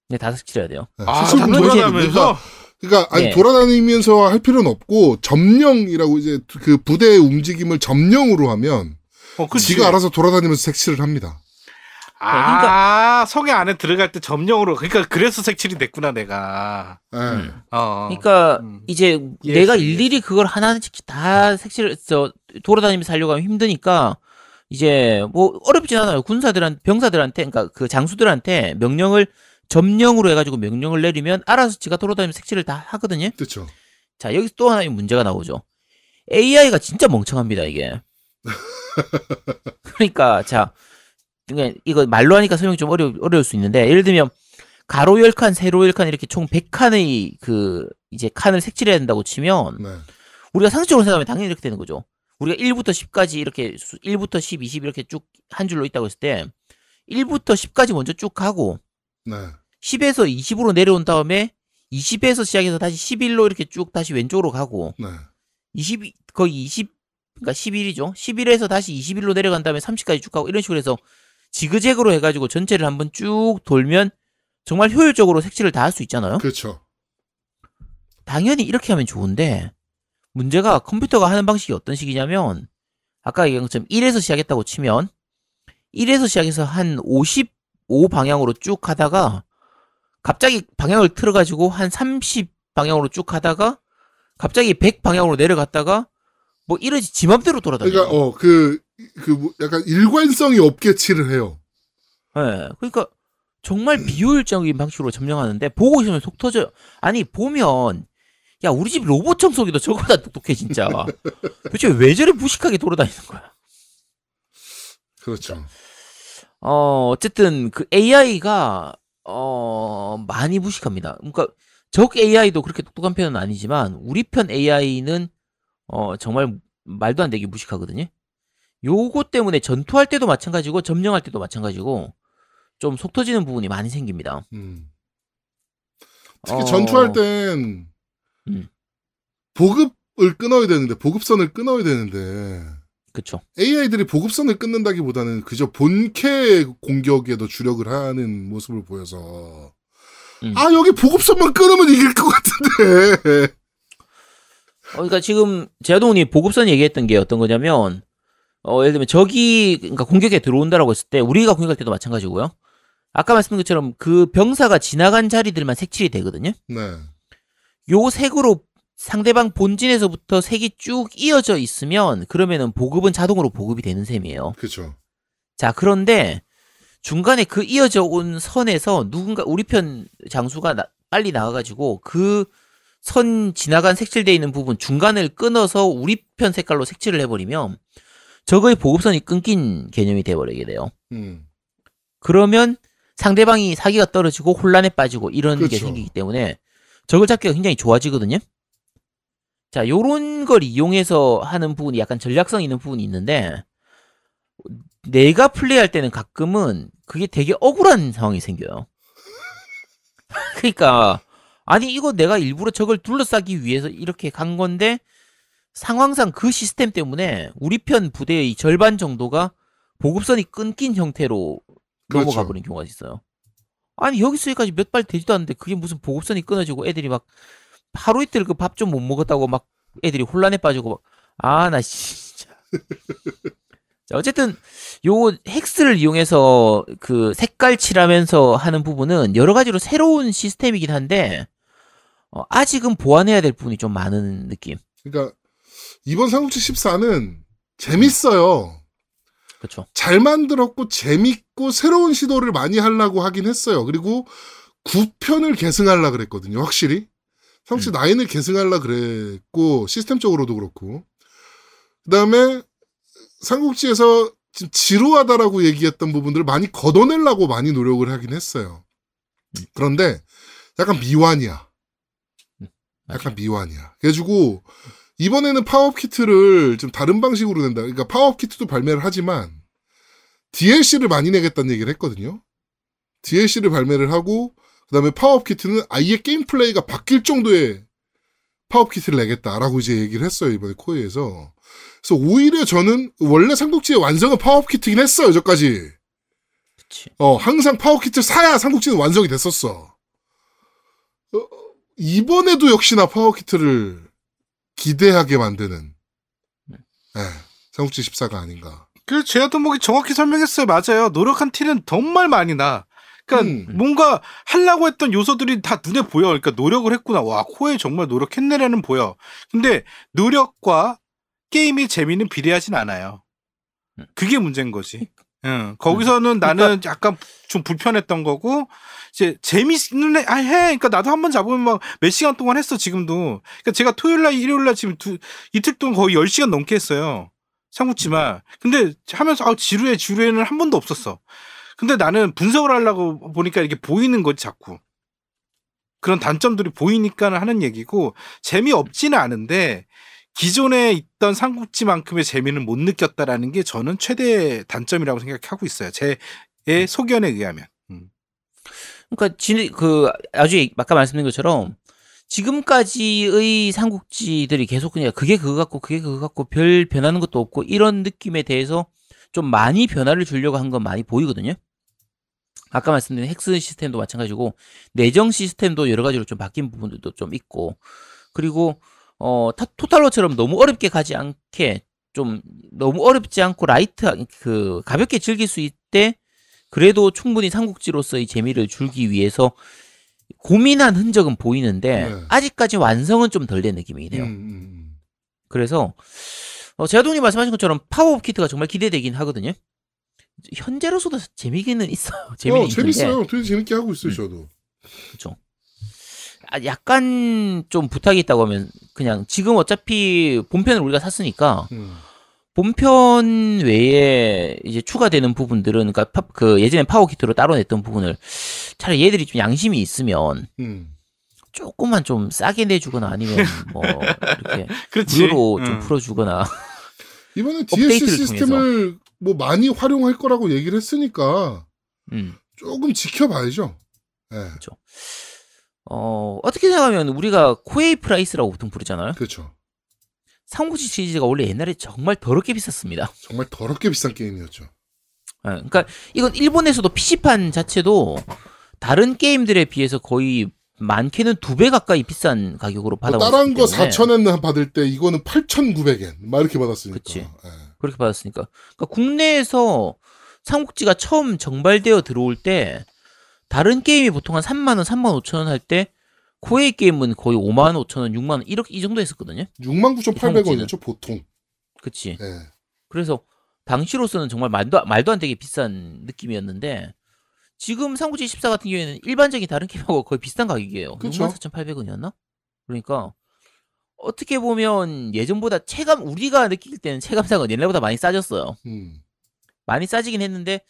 네, 다 색칠해야 돼요. 네. 아 공부 돌아다니면서-. 그러니까 아니 네. 돌아다니면서 할 필요는 없고 점령이라고 이제 그 부대의 움직임을 점령으로 하면 어, 그치. 지가 알아서 돌아다니면서 색칠을 합니다. 아 성에 안에 들어갈 때 점령으로. 그러니까 그래서 색칠이 됐구나 내가. 네. 음. 어. 그러니까 음. 이제 이해했어, 내가 이해했어. 일일이 그걸 하나씩 다 색칠을 저 돌아다니면서 하려고 하면 힘드니까 이제 뭐 어렵진 않아요. 군사들한 병사들한테 그러니까 그 장수들한테 명령을 점령으로 해가지고 명령을 내리면 알아서 지가 돌아다니면서 색칠을 다 하거든요. 그렇죠. 자 여기서 또 하나의 문제가 나오죠. AI가 진짜 멍청합니다 이게. 그러니까 자 그러니까 이거 말로 하니까 설명이 좀 어려 어려울 수 있는데 예를 들면 가로 10칸, 세로 10칸 이렇게 총 100칸의 그 이제 칸을 색칠해야 된다고 치면 네. 우리가 상식적으로 생각하면 당연히 이렇게 되는 거죠. 우리가 1부터 10까지 이렇게 수- 1부터 10, 20 이렇게 쭉 한 줄로 있다고 했을 때 1부터 10까지 먼저 쭉 가고 네. 10에서 20으로 내려온 다음에 20에서 시작해서 다시 11로 이렇게 쭉 다시 왼쪽으로 가고 네. 20 거의 20 그러니까 11이죠. 11에서 다시 21로 내려간 다음에 30까지 쭉 가고 이런 식으로 해서 지그재그로 해 가지고 전체를 한번 쭉 돌면 정말 효율적으로 색칠을 다 할 수 있잖아요. 그렇죠. 당연히 이렇게 하면 좋은데 문제가 컴퓨터가 하는 방식이 어떤 식이냐면 아까 얘기한 것처럼 1에서 시작했다고 치면 1에서 시작해서 한 55 방향으로 쭉 가다가 갑자기 방향을 틀어가지고 한 30 방향으로 쭉 가다가 갑자기 100 방향으로 내려갔다가 뭐 이러지 지 맘대로 돌아다녀. 그러니까 어그 그뭐 약간 일관성이 없게 칠을 해요. 예. 그러니까 정말 비효율적인 방식으로 점령하는데 보고 있으면 속 터져요. 아니 보면 야 우리 집 로봇 청소기도 저거보다 똑똑해 진짜. 도대체 왜 저래 무식하게 돌아다니는 거야? 그렇죠. 어 어쨌든 그 AI가 어 많이 무식합니다. 그러니까 적 AI도 그렇게 똑똑한 편은 아니지만 우리 편 AI는 어 정말 말도 안 되게 무식하거든요. 요거 때문에 전투할 때도 마찬가지고 점령할 때도 마찬가지고 좀 속 터지는 부분이 많이 생깁니다. 음. 특히 어, 전투할 땐 음. 보급을 끊어야 되는데 보급선을 끊어야 되는데 그쵸. AI들이 보급선을 끊는다기보다는 그저 본캐 공격에도 주력을 하는 모습을 보여서 음. 아 여기 보급선만 끊으면 이길 것 같은데 어, 그러니까 지금 제아동이 보급선 얘기했던 게 어떤 거냐면 어, 예를 들면 적이 그러니까 공격에 들어온다라고 했을 때 우리가 공격할 때도 마찬가지고요. 아까 말씀드린 것처럼 그 병사가 지나간 자리들만 색칠이 되거든요. 네 요 색으로 상대방 본진에서부터 색이 쭉 이어져 있으면 그러면은 보급은 자동으로 보급이 되는 셈이에요. 그렇죠 자, 그런데 중간에 그 이어져 온 선에서 누군가 우리 편 장수가 나- 빨리 나와 가지고 그 선 지나간 색칠돼 있는 부분 중간을 끊어서 우리 편 색깔로 색칠을 해 버리면 적의 보급선이 끊긴 개념이 돼 버리게 돼요. 음. 그러면 상대방이 사기가 떨어지고 혼란에 빠지고 이런 게 그렇죠. 생기기 때문에 적을 잡기가 굉장히 좋아지거든요. 자, 요런 걸 이용해서 하는 부분이 약간 전략성 있는 부분이 있는데 내가 플레이할 때는 가끔은 그게 되게 억울한 상황이 생겨요. 그러니까 아니 이거 내가 일부러 적을 둘러싸기 위해서 이렇게 간 건데 상황상 그 시스템 때문에 우리 편 부대의 절반 정도가 보급선이 끊긴 형태로 그렇죠. 넘어가 버린 경우가 있어요. 아니 여기서 여기까지 몇 발 되지도 않는데 그게 무슨 보급선이 끊어지고 애들이 막 하루 이틀 그 밥 좀 못 먹었다고 막 애들이 혼란에 빠지고 막아나 진짜 자, 어쨌든 요 헥스를 이용해서 그 색깔 칠하면서 하는 부분은 여러 가지로 새로운 시스템이긴 한데 어, 아직은 보완해야 될 부분이 좀 많은 느낌. 그러니까 이번 삼국지 14는 재밌어요 그렇죠. 잘 만들었고 재밌 고 새로운 시도를 많이 하려고 하긴 했어요. 그리고 9편을 계승하려 그랬거든요. 확실히. 삼국지 음. 9을 계승하려 그랬고 시스템적으로도 그렇고. 그다음에 삼국지에서 지금 지루하다라고 얘기했던 부분들을 많이 걷어내려고 많이 노력을 하긴 했어요. 그런데 약간 미완이야. 약간 미완이야. 그래가지고 이번에는 power-up kit를 좀 다른 방식으로 낸다. 그러니까 power-up kit도 발매를 하지만 DLC를 많이 내겠다는 얘기를 했거든요. DLC를 발매를 하고 그다음에 power-up kit는 아예 게임 플레이가 바뀔 정도의 power-up kit를 내겠다라고 이제 얘기를 했어요 이번에 코에이에서. 그래서 오히려 저는 원래 삼국지의 완성은 power-up kit긴 했어요 전까지. 그치. 어 항상 power-up kit 사야 삼국지는 완성이 됐었어. 어, 이번에도 역시나 power-up kit를 기대하게 만드는 예, 삼국지 14가 아닌가. 그 제아동님이 정확히 설명했어요. 맞아요. 노력한 티는 정말 많이 나. 그러니까 음. 뭔가 하려고 했던 요소들이 다 눈에 보여. 그러니까 노력을 했구나. 와, 코에 정말 노력했네라는 보여. 근데 노력과 게임의 재미는 비례하진 않아요. 그게 문제인 거지. 응. 거기서는 나는 약간 좀 불편했던 거고, 이제 재밌는 애, 아, 해. 그러니까 나도 한 번 잡으면 막 몇 시간 동안 했어, 지금도. 그러니까 제가 토요일 날, 일요일 날 지금 두, 이틀 동안 거의 10시간 넘게 했어요. 삼국지만. 근데 하면서, 아, 지루해, 지루해는 한 번도 없었어. 근데 나는 분석을 하려고 보니까 이게 보이는 거지, 자꾸. 그런 단점들이 보이니까 하는 얘기고, 재미없지는 않은데, 기존에 있던 삼국지만큼의 재미는 못 느꼈다라는 게 저는 최대 단점이라고 생각하고 있어요. 제의 소견에 의하면. 음. 그러니까 진, 그 아주 아까 말씀드린 것처럼 지금까지의 삼국지들이 계속 그냥 그게 그거 같고 그게 그거 같고 별 변하는 것도 없고 이런 느낌에 대해서 좀 많이 변화를 주려고 한 건 많이 보이거든요. 아까 말씀드린 hex 시스템도 마찬가지고 내정 시스템도 여러 가지로 좀 바뀐 부분들도 좀 있고 그리고 어 타- Total War처럼 너무 어렵게 가지 않게 좀 너무 어렵지 않고 light 그 가볍게 즐길 수 있되 그래도 충분히 삼국지로서의 재미를 주기 위해서 고민한 흔적은 보이는데 네. 아직까지 완성은 좀 덜 된 느낌이긴 음, 해요. 음, 그래서 어, 제아동님 말씀하신 것처럼 power-up kit가 정말 기대되긴 하거든요. 현재로서도 재밌기는 있어요. 음. 재미는 어, 재밌어요. 되게 재밌게 하고 있어요, 음. 저도. 그렇죠. 아, 약간 좀 부탁이 있다고 하면 그냥 지금 어차피 본편을 우리가 샀으니까 음. 본편 외에 이제 추가되는 부분들은 그러니까 파- 그 예전에 power kit로 따로 냈던 부분을 차라리 얘들이 좀 양심이 있으면 음. 조금만 좀 싸게 내주거나 아니면 뭐 이렇게. 무료로 좀 응. 풀어주거나 이번에 DLC 시스템을 뭐 많이 활용할 거라고 얘기를 했으니까 음. 조금 지켜봐야죠. 예. 어 어떻게 생각하면 우리가 코에이 price라고 보통 부르잖아요. 그렇죠. 삼국지 시리즈가 원래 옛날에 정말 더럽게 비쌌습니다. 정말 더럽게 비싼 게임이었죠. 예, 그러니까 이건 일본에서도 PC판 자체도 다른 게임들에 비해서 거의 많게는 두 배 가까이 비싼 가격으로 뭐 받아왔기 다른 거 때문에 4,000엔 받을 때 이거는 8,900엔 막 이렇게 받았으니까. 그치. 예. 그렇게 받았으니까 그러니까 국내에서 삼국지가 처음 정발되어 들어올 때 다른 게임이 보통 한 3만 원, 3만 5천 원 할 때 코에이 게임은 거의 5만 5천 원, 6만 원 이렇게 이 정도 했었거든요. 69,800원이었죠, 보통. 그치? 예. 그래서 당시로서는 정말 말도, 말도 안 되게 비싼 느낌이었는데 지금 삼국지 14 같은 경우에는 일반적인 다른 게임하고 거의 비슷한 가격이에요. 그쵸. 64,800원이었나? 그러니까 어떻게 보면 예전보다 체감 우리가 느낄 때는 체감상은 옛날보다 많이 싸졌어요. 음. 많이 싸지긴 했는데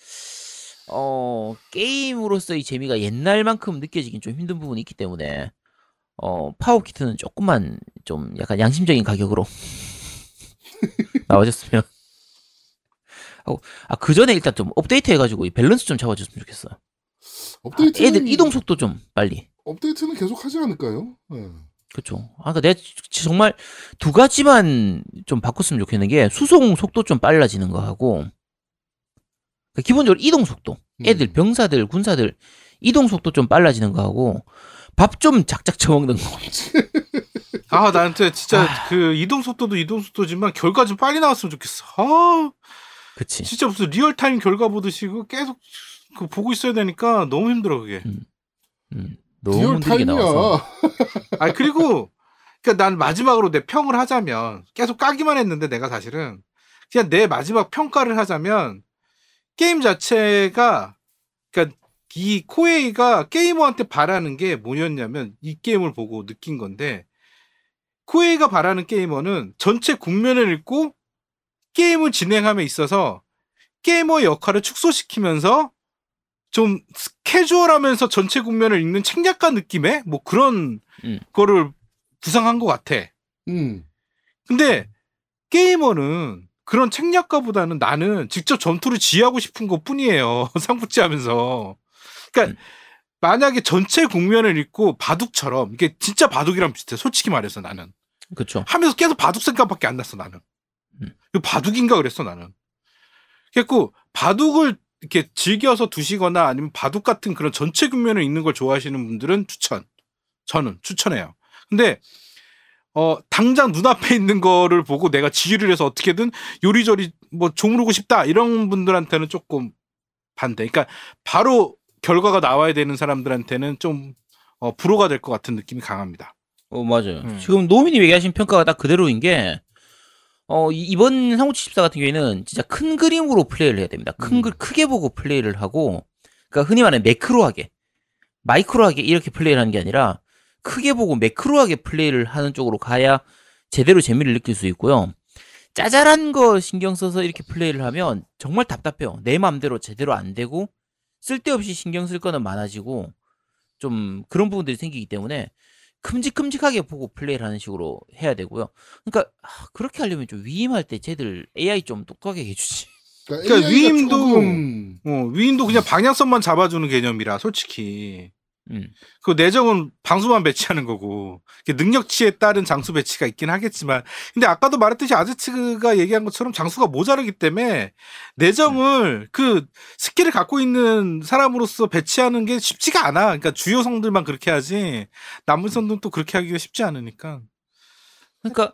어 게임으로서의 재미가 옛날만큼 느껴지긴 좀 힘든 부분이 있기 때문에 어 파워 키트는 조금만 좀 약간 양심적인 가격으로 나와줬으면 하고 아 그 전에 일단 좀 업데이트 해가지고 이 밸런스 좀 잡아줬으면 좋겠어요. 아, 업데이트는 애들 이동 속도 좀 빨리. 업데이트는 계속 하지 않을까요? 예. 그렇죠. 아, 그러니까 내가 지- 정말 두 가지만 좀 바꿨으면 좋겠는 게 수송 속도 좀 빨라지는 거 하고 그러니까 기본적으로 이동 속도. 애들 음. 병사들 군사들 이동 속도 좀 빨라지는 거 하고 밥 좀 작작 처먹는 거. 아 나한테 진짜 그 이동 속도도 이동 속도지만 결과 좀 빨리 나왔으면 좋겠어. 아 그치. 진짜 무슨 real time 결과 보듯이 그 계속 그 보고 있어야 되니까 너무 힘들어 그게. 음, 너무 real 힘들게 나와서. 아 그리고 그러니까 난 마지막으로 내 평을 하자면 계속 까기만 했는데 내가 사실은 그냥 내 마지막 평가를 하자면 게임 자체가 이 코에이가 게이머한테 바라는 게 뭐였냐면 이 게임을 보고 느낀 건데 코에이가 바라는 게이머는 전체 국면을 읽고 게임을 진행함에 있어서 게이머의 역할을 축소시키면서 좀 캐주얼하면서 전체 국면을 읽는 책략가 느낌의 뭐 그런 음. 거를 구상한 것 같아. 음. 근데 게이머는 그런 책략가보다는 나는 직접 전투를 지휘하고 싶은 것 뿐이에요. 삼국지 하면서. 그러니까 음. 만약에 전체 국면을 읽고 바둑처럼 이게 진짜 바둑이랑 비슷해. 솔직히 말해서 나는. 그쵸. 하면서 계속 바둑 생각밖에 안 났어 나는. 음. 이거 바둑인가 그랬어 나는. 그래고 바둑을 이렇게 즐겨서 두시거나 아니면 바둑 같은 그런 전체 국면을 읽는 걸 좋아하시는 분들은 추천. 저는 추천해요. 근데 어 당장 눈앞에 있는 거를 보고 내가 지휘를 해서 어떻게든 요리조리 뭐 조무르고 싶다 이런 분들한테는 조금 반대. 그러니까 바로 결과가 나와야 되는 사람들한테는 좀 어, 불호가 될 것 같은 느낌이 강합니다. 어, 맞아요. 음. 지금 노미님 얘기하신 평가가 딱 그대로인 게, 어, 이- 이번 14 같은 경우에는 진짜 큰 그림으로 플레이를 해야 됩니다. 큰 음. 그, 크게 보고 플레이를 하고, 그러니까 흔히 말하는 매크로하게, 마이크로하게 이렇게 플레이를 하는 게 아니라, 크게 보고 매크로하게 플레이를 하는 쪽으로 가야 제대로 재미를 느낄 수 있고요. 짜잘한 거 신경 써서 이렇게 플레이를 하면 정말 답답해요. 내 마음대로 제대로 안 되고, 쓸데없이 신경 쓸 거는 많아지고, 좀 그런 부분들이 생기기 때문에, 큼직큼직하게 보고 플레이를 하는 식으로 해야 되고요. 그러니까 아, 그렇게 하려면 좀 위임할 때 쟤들 AI 좀 똑똑하게 해주지. 그러니까 AI가 위임도- 조금 어, 위인도 그냥 방향성만 잡아주는 개념이라 솔직히 음. 그 내정은 방수만 배치하는 거고 능력치에 따른 장수 배치가 있긴 하겠지만 근데 아까도 말했듯이 아제츠가 얘기한 것처럼 장수가 모자르기 때문에 내정을 그 스킬을 갖고 있는 사람으로서 배치하는 게 쉽지가 않아. 그러니까 주요 성들만 그렇게 하지 남은 성들은 또 그렇게 하기가 쉽지 않으니까. 그러니까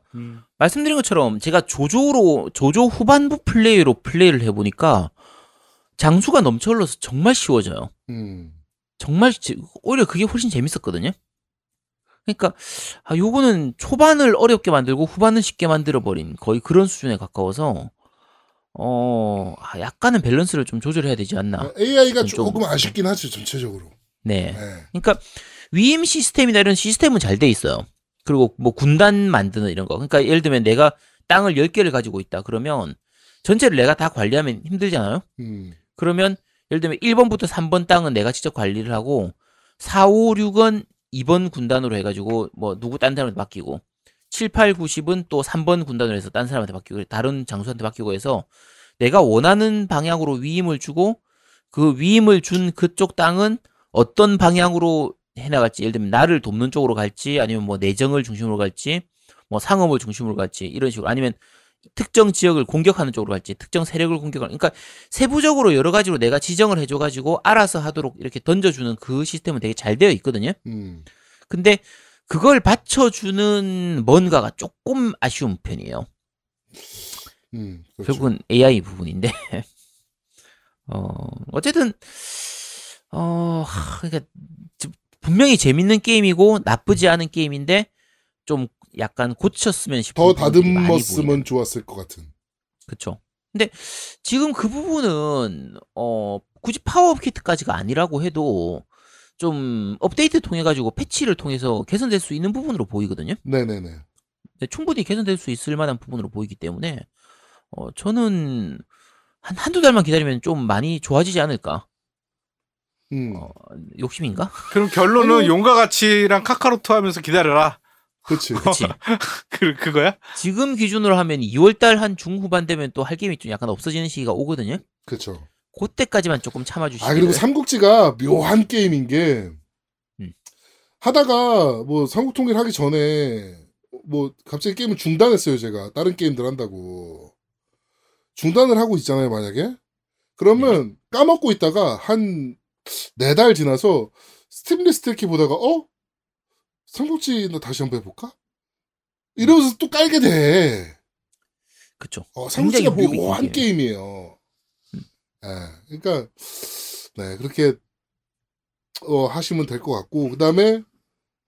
말씀드린 것처럼 제가 조조로 조조 후반부 플레이로 플레이를 해보니까 장수가 넘쳐 흘러서 정말 쉬워져요. 음. 정말 지- 오히려 그게 훨씬 재밌었거든요. 그러니까 아 요거는 초반을 어렵게 만들고 후반은 쉽게 만들어 버린 거의 그런 수준에 가까워서 어 아, 약간은 밸런스를 좀 조절해야 되지 않나. AI가 좀- 조금 아쉽긴 하죠 전체적으로. 네. 네. 그러니까 위임 시스템이나 이런 시스템은 잘 돼 있어요. 그리고 뭐 군단 만드는 이런 거. 그러니까 예를 들면 내가 땅을 10개를 가지고 있다. 그러면 전체를 내가 다 관리하면 힘들잖아요. 음. 그러면 예를 들면 1번부터 3번 땅은 내가 직접 관리를 하고 4, 5, 6은 2번 군단으로 해가지고 뭐 누구 딴 사람한테 맡기고 7, 8, 9, 10은 또 3번 군단으로 해서 딴 사람한테 맡기고 다른 장수한테 맡기고 해서 내가 원하는 방향으로 위임을 주고 그 위임을 준 그쪽 땅은 어떤 방향으로 해나갈지 예를 들면 나를 돕는 쪽으로 갈지 아니면 뭐 내정을 중심으로 갈지 뭐 상업을 중심으로 갈지 이런 식으로 아니면 특정 지역을 공격하는 쪽으로 갈지 특정 세력을 공격하는 그러니까 세부적으로 여러 가지로 내가 지정을 해줘가지고 알아서 하도록 이렇게 던져주는 그 시스템은 되게 잘 되어 있거든요. 음. 근데 그걸 받쳐주는 뭔가가 조금 아쉬운 편이에요. 음. 그렇죠. 결국은 AI 부분인데. 어, 어쨌든, 어, 하, 그러니까, 지- 분명히 재밌는 게임이고 나쁘지 않은 게임인데 좀 약간 고쳤으면 싶은 더. 다듬었으면 좋았을 것 같은. 그쵸. 근데 지금 그 부분은 어 굳이 파워업 키트까지가 아니라고 해도 좀 업데이트 통해 가지고 패치를 통해서 개선될 수 있는 부분으로 보이거든요. 네네네. 근데 충분히 개선될 수 있을 만한 부분으로 보이기 때문에 어 저는 한 한두 달만 기다리면 좀 많이 좋아지지 않을까? 음. 어, 욕심인가? 그럼 결론은 아니요. 용과 같이랑 카카로트 하면서 기다려라. 그렇지. 그치. 그 그거야? 지금 기준으로 하면 2월 달 한 중후반 되면 또 할 게임이 좀 약간 없어지는 시기가 오거든요. 그렇죠. 그때까지만 조금 참아 주시길. 아 그리고 삼국지가 묘한 게임인 게 음. 하다가 뭐 삼국 통일 하기 전에 뭐 갑자기 게임을 중단했어요 제가 다른 게임들 한다고 중단을 하고 있잖아요 만약에 그러면 까먹고 있다가 한 네 달 지나서 스팀 리스트 이렇게 보다가 어 삼국지 나 다시 한번 해볼까 이러면서 또 깔게 돼. 그쵸. 어, 삼국지가 묘한 긴 게임이에요. 예, 그러니까 네 그렇게 어, 하시면 될 것 같고 그 다음에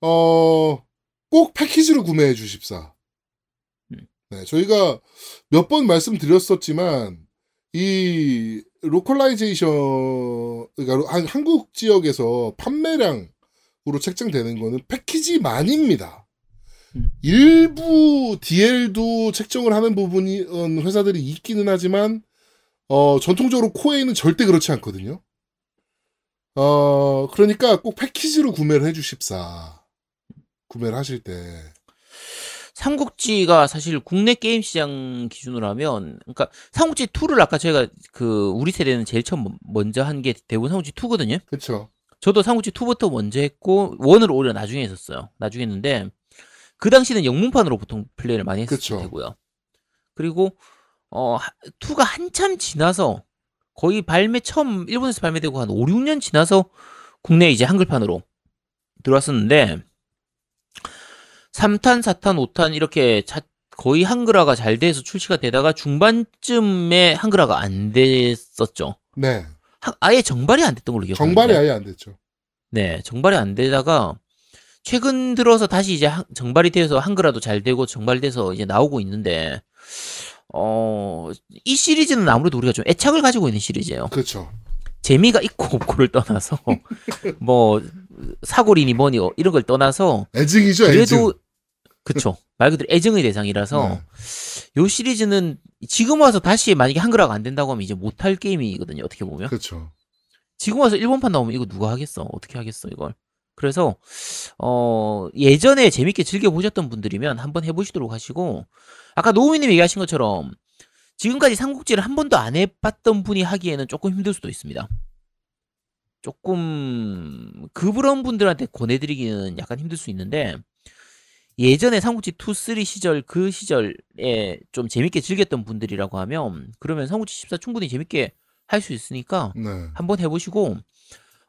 어, 꼭 패키지로 구매해 주십사. 음. 네, 저희가 몇 번 말씀드렸었지만 이 localization 그러니까 한, 한국 지역에서 판매량 으로 책정되는 거는 패키지만입니다. 음. 일부 DL도 책정을 하는 부분이 어, 회사들이 있기는 하지만 어, 전통적으로 코에이는 절대 그렇지 않거든요. 어, 그러니까 꼭 패키지로 구매를 해주십사. 구매를 하실 때. 삼국지가 사실 국내 게임 시장 기준으로 하면 그러니까 삼국지 2를 아까 저희가 그 우리 세대는 제일 처음 먼저 한 게 대부분 삼국지 2거든요. 그쵸. 저도 삼국지 2부터 먼저 했고 원을 오히려 나중에 했었어요. 나중에 했는데 그 당시는 영문판으로 보통 플레이를 많이 했을 그쵸. 테고요. 그리고 어 2가 한참 지나서 거의 발매 처음 일본에서 발매되고 한 5, 6년 지나서 국내에 이제 한글판으로 들어왔었는데 3탄, 4탄, 5탄 이렇게 자- 거의 한글화가 잘 돼서 출시가 되다가 중반쯤에 한글화가 안 됐었죠. 네. 하- 아예 정발이 안 됐던 걸로 기억하는데. 정발이 아예 안 됐죠. 네, 정발이 안 되다가 최근 들어서 다시 이제 한- 정발이 되어서 한글화도 잘 되고 정발돼서 이제 나오고 있는데 어, 이 시리즈는 아무래도 우리가 좀 애착을 가지고 있는 시리즈예요. 그렇죠. 재미가 있고 없고를 떠나서 뭐 사고리니 뭐니 어, 이런 걸 떠나서 애증이죠, 애증. 그래도 그쵸 말 그대로 애정의 대상이라서 네. 요 시리즈는 지금 와서 다시 만약에 한글화가 안 된다고 하면 이제 못할 게임이거든요. 어떻게 보면. 그렇죠. 지금 와서 일본판 나오면 이거 누가 하겠어? 어떻게 하겠어, 이걸? 그래서, 어, 예전에 재밌게 즐겨 보셨던 분들이면 한번 해보시도록 하시고, 아까 노우미님 얘기하신 것처럼, 지금까지 삼국지를 한 번도 안 해봤던 분이 하기에는 조금 힘들 수도 있습니다. 조금, 그런 분들한테 권해드리기는 약간 힘들 수 있는데, 예전에 삼국지 2, 3 시절, 그 시절에 좀 재밌게 즐겼던 분들이라고 하면, 그러면 삼국지 14 충분히 재밌게 할 수 있으니까, 네. 한번 해보시고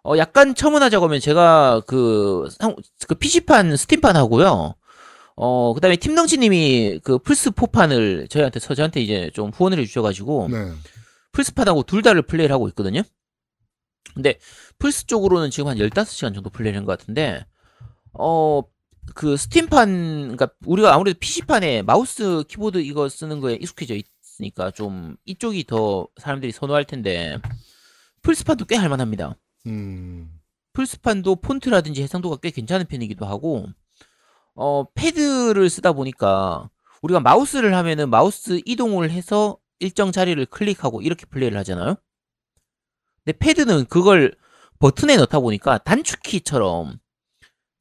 어 약간 첨언하자고 하면 제가 그, 상- 그 PC판 스팀판 하고요. 어 그다음에 팀덩치님이 그 플스 4판을 저희한테 서 저한테 이제 좀 후원을 해주셔가지고 네. 플스판하고 둘 다를 플레이를 하고 있거든요. 근데 플스 쪽으로는 지금 한 15시간 정도 플레이한 것 같은데 어 그 스팀판 그러니까 우리가 아무래도 PC판에 마우스 키보드 이거 쓰는 거에 익숙해져 있으니까 좀 이쪽이 더 사람들이 선호할 텐데 플스판도 꽤 할만합니다. 음. 플스판도 폰트라든지 해상도가 꽤 괜찮은 편이기도 하고 어 패드를 쓰다 보니까 우리가 마우스를 하면은 마우스 이동을 해서 일정 자리를 클릭하고 이렇게 플레이를 하잖아요. 근데 패드는 그걸 버튼에 넣다 보니까 단축키처럼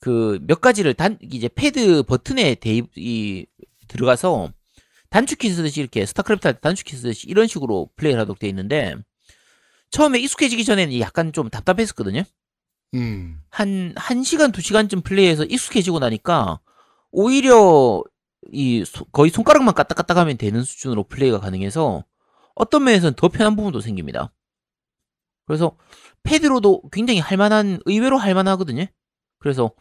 그 몇 가지를 단 이제 패드 버튼에 대입 이 들어가서 단축키 쓰듯이 이렇게 스타크래프트 할 때 단축키 쓰듯이 이런 식으로 플레이를 하도록 돼 있는데 처음에 익숙해지기 전에는 약간 좀 답답했었거든요. 음. 한, 한 시간, 두 시간쯤 플레이해서 익숙해지고 나니까, 오히려, 이, 소- 거의 손가락만 까딱까딱 하면 되는 수준으로 플레이가 가능해서, 어떤 면에서는 더 편한 부분도 생깁니다. 그래서, 패드로도 굉장히 할만한, 의외로 할만하거든요. 그래서,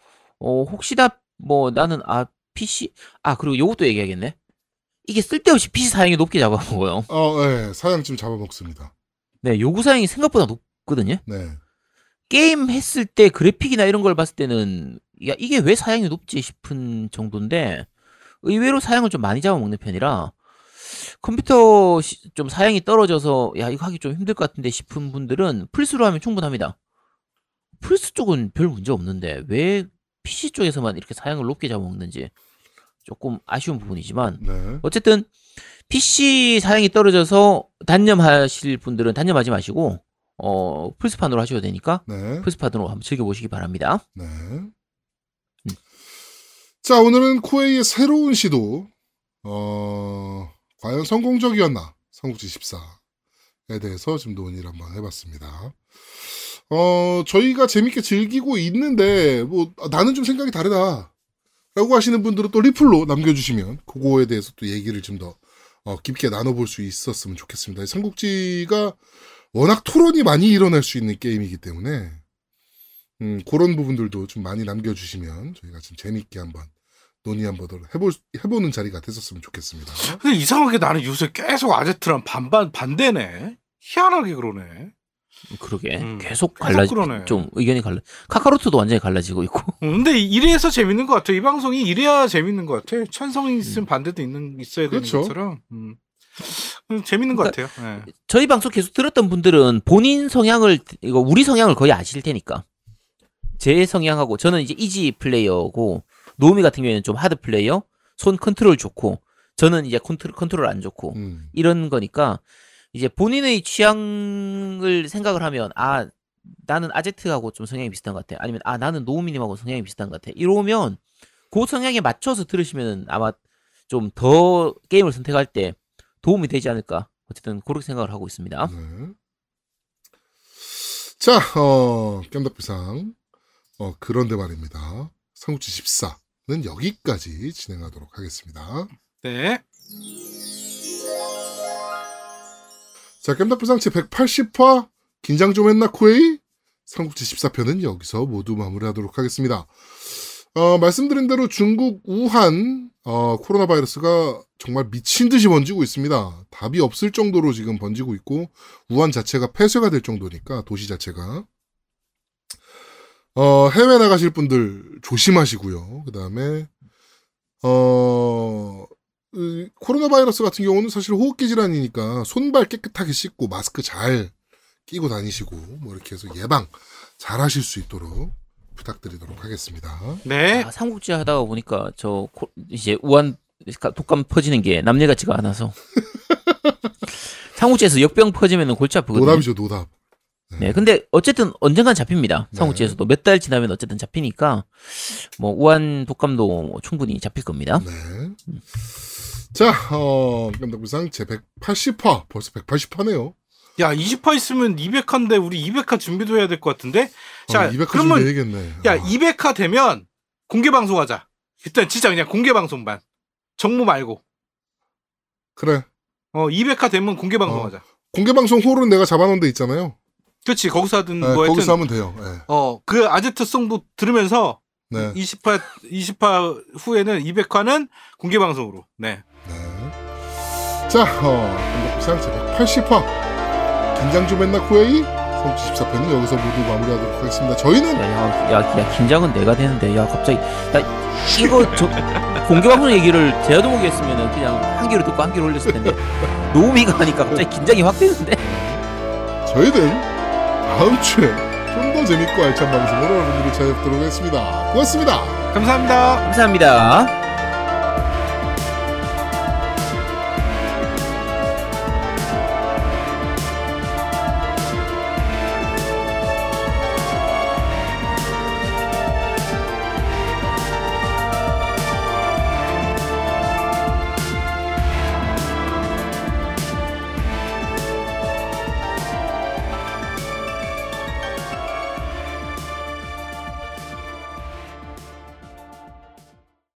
어, 혹시나, 뭐, 나는, 아, PC, 아, 그리고 요것도 얘기하겠네. 이게 쓸데없이 PC 사양이 높게 잡아먹어요. 어, 예. 사양 좀 잡아먹습니다. 네, 요구 사양이 생각보다 높거든요. 네. 게임 했을 때 그래픽이나 이런 걸 봤을 때는 야 이게 왜 사양이 높지 싶은 정도인데 의외로 사양을 좀 많이 잡아먹는 편이라 컴퓨터 시- 좀 사양이 떨어져서 야 이거 하기 좀 힘들 것 같은데 싶은 분들은 플스로 하면 충분합니다. 플스 쪽은 별 문제 없는데 왜 PC 쪽에서만 이렇게 사양을 높게 잡아먹는지 조금 아쉬운 부분이지만 네. 어쨌든 PC 사양이 떨어져서 단념하실 분들은 단념하지 마시고 어 플스판으로 하셔도 되니까 네. 플스판으로 한번 즐겨보시기 바랍니다. 네. 자, 오늘은 코에이의 새로운 시도, 어, 과연 성공적이었나? 삼국지 14에 대해서 좀 논의를 한번 해봤습니다. 어, 저희가 재밌게 즐기고 있는데, 뭐, 아, 나는 좀 생각이 다르다. 라고 하시는 분들은 또 리플로 남겨주시면, 그거에 대해서 또 얘기를 좀 더, 어, 깊게 나눠볼 수 있었으면 좋겠습니다. 삼국지가 워낙 토론이 많이 일어날 수 있는 게임이기 때문에, 음, 그런 부분들도 좀 많이 남겨주시면 저희가 좀 재밌게 한번 논의 한번 더 해볼, 해보는 자리가 됐었으면 좋겠습니다. 근데 이상하게 나는 요새 계속 아제트랑 반반 반대네. 희한하게 그러네. 그러게 음, 계속 계속 갈라 그러네. 좀 의견이 갈라. 카카로트도 완전히 갈라지고 있고. 어, 근데 이래서 재밌는 것 같아. 이 방송이 이래야 재밌는 것 같아. 찬성이 있으면 반대도 있는 있어야 되는 그렇죠. 것처럼. 음. 음, 재밌는 것 같아요. 예. 저희 방송 계속 들었던 분들은 본인 성향을 이거 우리 성향을 거의 아실 테니까. 제 성향하고 저는 이제 easy player고 노미 같은 경우에는 좀 hard player, 손 컨트롤 좋고 저는 이제 컨트롤 컨트롤 안 좋고 음, 이런 거니까 이제 본인의 취향을 생각을 하면 아 나는 아제트하고 좀 성향이 비슷한 것 같아 아니면 아 나는 노우미님하고 성향이 비슷한 것 같아 이러면 그 성향에 맞춰서 들으시면 아마 좀 더 게임을 선택할 때 도움이 되지 않을까 어쨌든 그렇게 생각을 하고 있습니다 네. 자, 어, 깸덕비상. 어, 그런데 말입니다. 삼국지 14는 여기까지 진행하도록 하겠습니다. 네. 자, 깸덕비상 제 180화 긴장 좀 했나 코에이? 삼국지 14편은 여기서 모두 마무리하도록 하겠습니다. 어, 말씀드린 대로 중국 우한 어, 코로나 바이러스가 정말 미친 듯이 번지고 있습니다. 답이 없을 정도로 지금 번지고 있고 우한 자체가 폐쇄가 될 정도니까 도시 자체가 어, 해외 나가실 분들 조심하시고요. 그 다음에 어 이, 코로나 바이러스 같은 경우는 사실 호흡기 질환이니까 손발 깨끗하게 씻고 마스크 잘 끼고 다니시고 뭐 이렇게 해서 예방 잘 하실 수 있도록 부탁드리도록 하겠습니다. 네. 아, 삼국지 하다가 보니까 저 코- 이제 우한 독감 퍼지는 게 남일 같지가 않아서 삼국지에서 역병 퍼지면 골치 아프거든요 노답이죠, 노답. 네, 근데 어쨌든 언젠간 잡힙니다. 네. 삼국지에서도 몇달 지나면 어쨌든 잡히니까 뭐 우한 독감도 뭐 충분히 잡힐 겁니다. 네. 자, 어, 깜짝비상 제 180화. 벌써 180화네요. 야, 20화 있으면 200화인데 우리 200화 준비도 해야 될 것 같은데. 자, 어, 200화 그러면 준비해야겠네. 야, 아, 200화 되면 공개 방송하자. 일단 진짜 그냥 공개 방송만. 정모 말고. 그래. 어, 200화 되면 공개 방송하자. 공개 방송 홀은 내가 잡아놓은 데 있잖아요. 그렇지. 거기서 하든 네, 뭐 거기서 하면 돼요. 네. 어, 그 아제트 송도 들으면서 네. 20화 20화 후에는 200화는 공개 방송으로. 네. 네. 자, 어, 깜짝비상 제 180화. 긴장 좀 했나, 코에이? 성지 14편은 여기서 모두 마무리하도록 하겠습니다. 저희는 야, 야, 야, 야, 긴장은 내가 되는데, 야, 갑자기, 나 이거 저 공개 방송 얘기를 제아도목이 했으면은 그냥 한 귀로 듣고 한 귀로 올렸을 텐데 노우미가 하니까 갑자기 긴장이 확 되는데. 저희는 다음 주에 좀 더 재밌고 알찬 방송으로 여러분들을 찾아뵙도록 하겠습니다. 고맙습니다. 감사합니다. 감사합니다.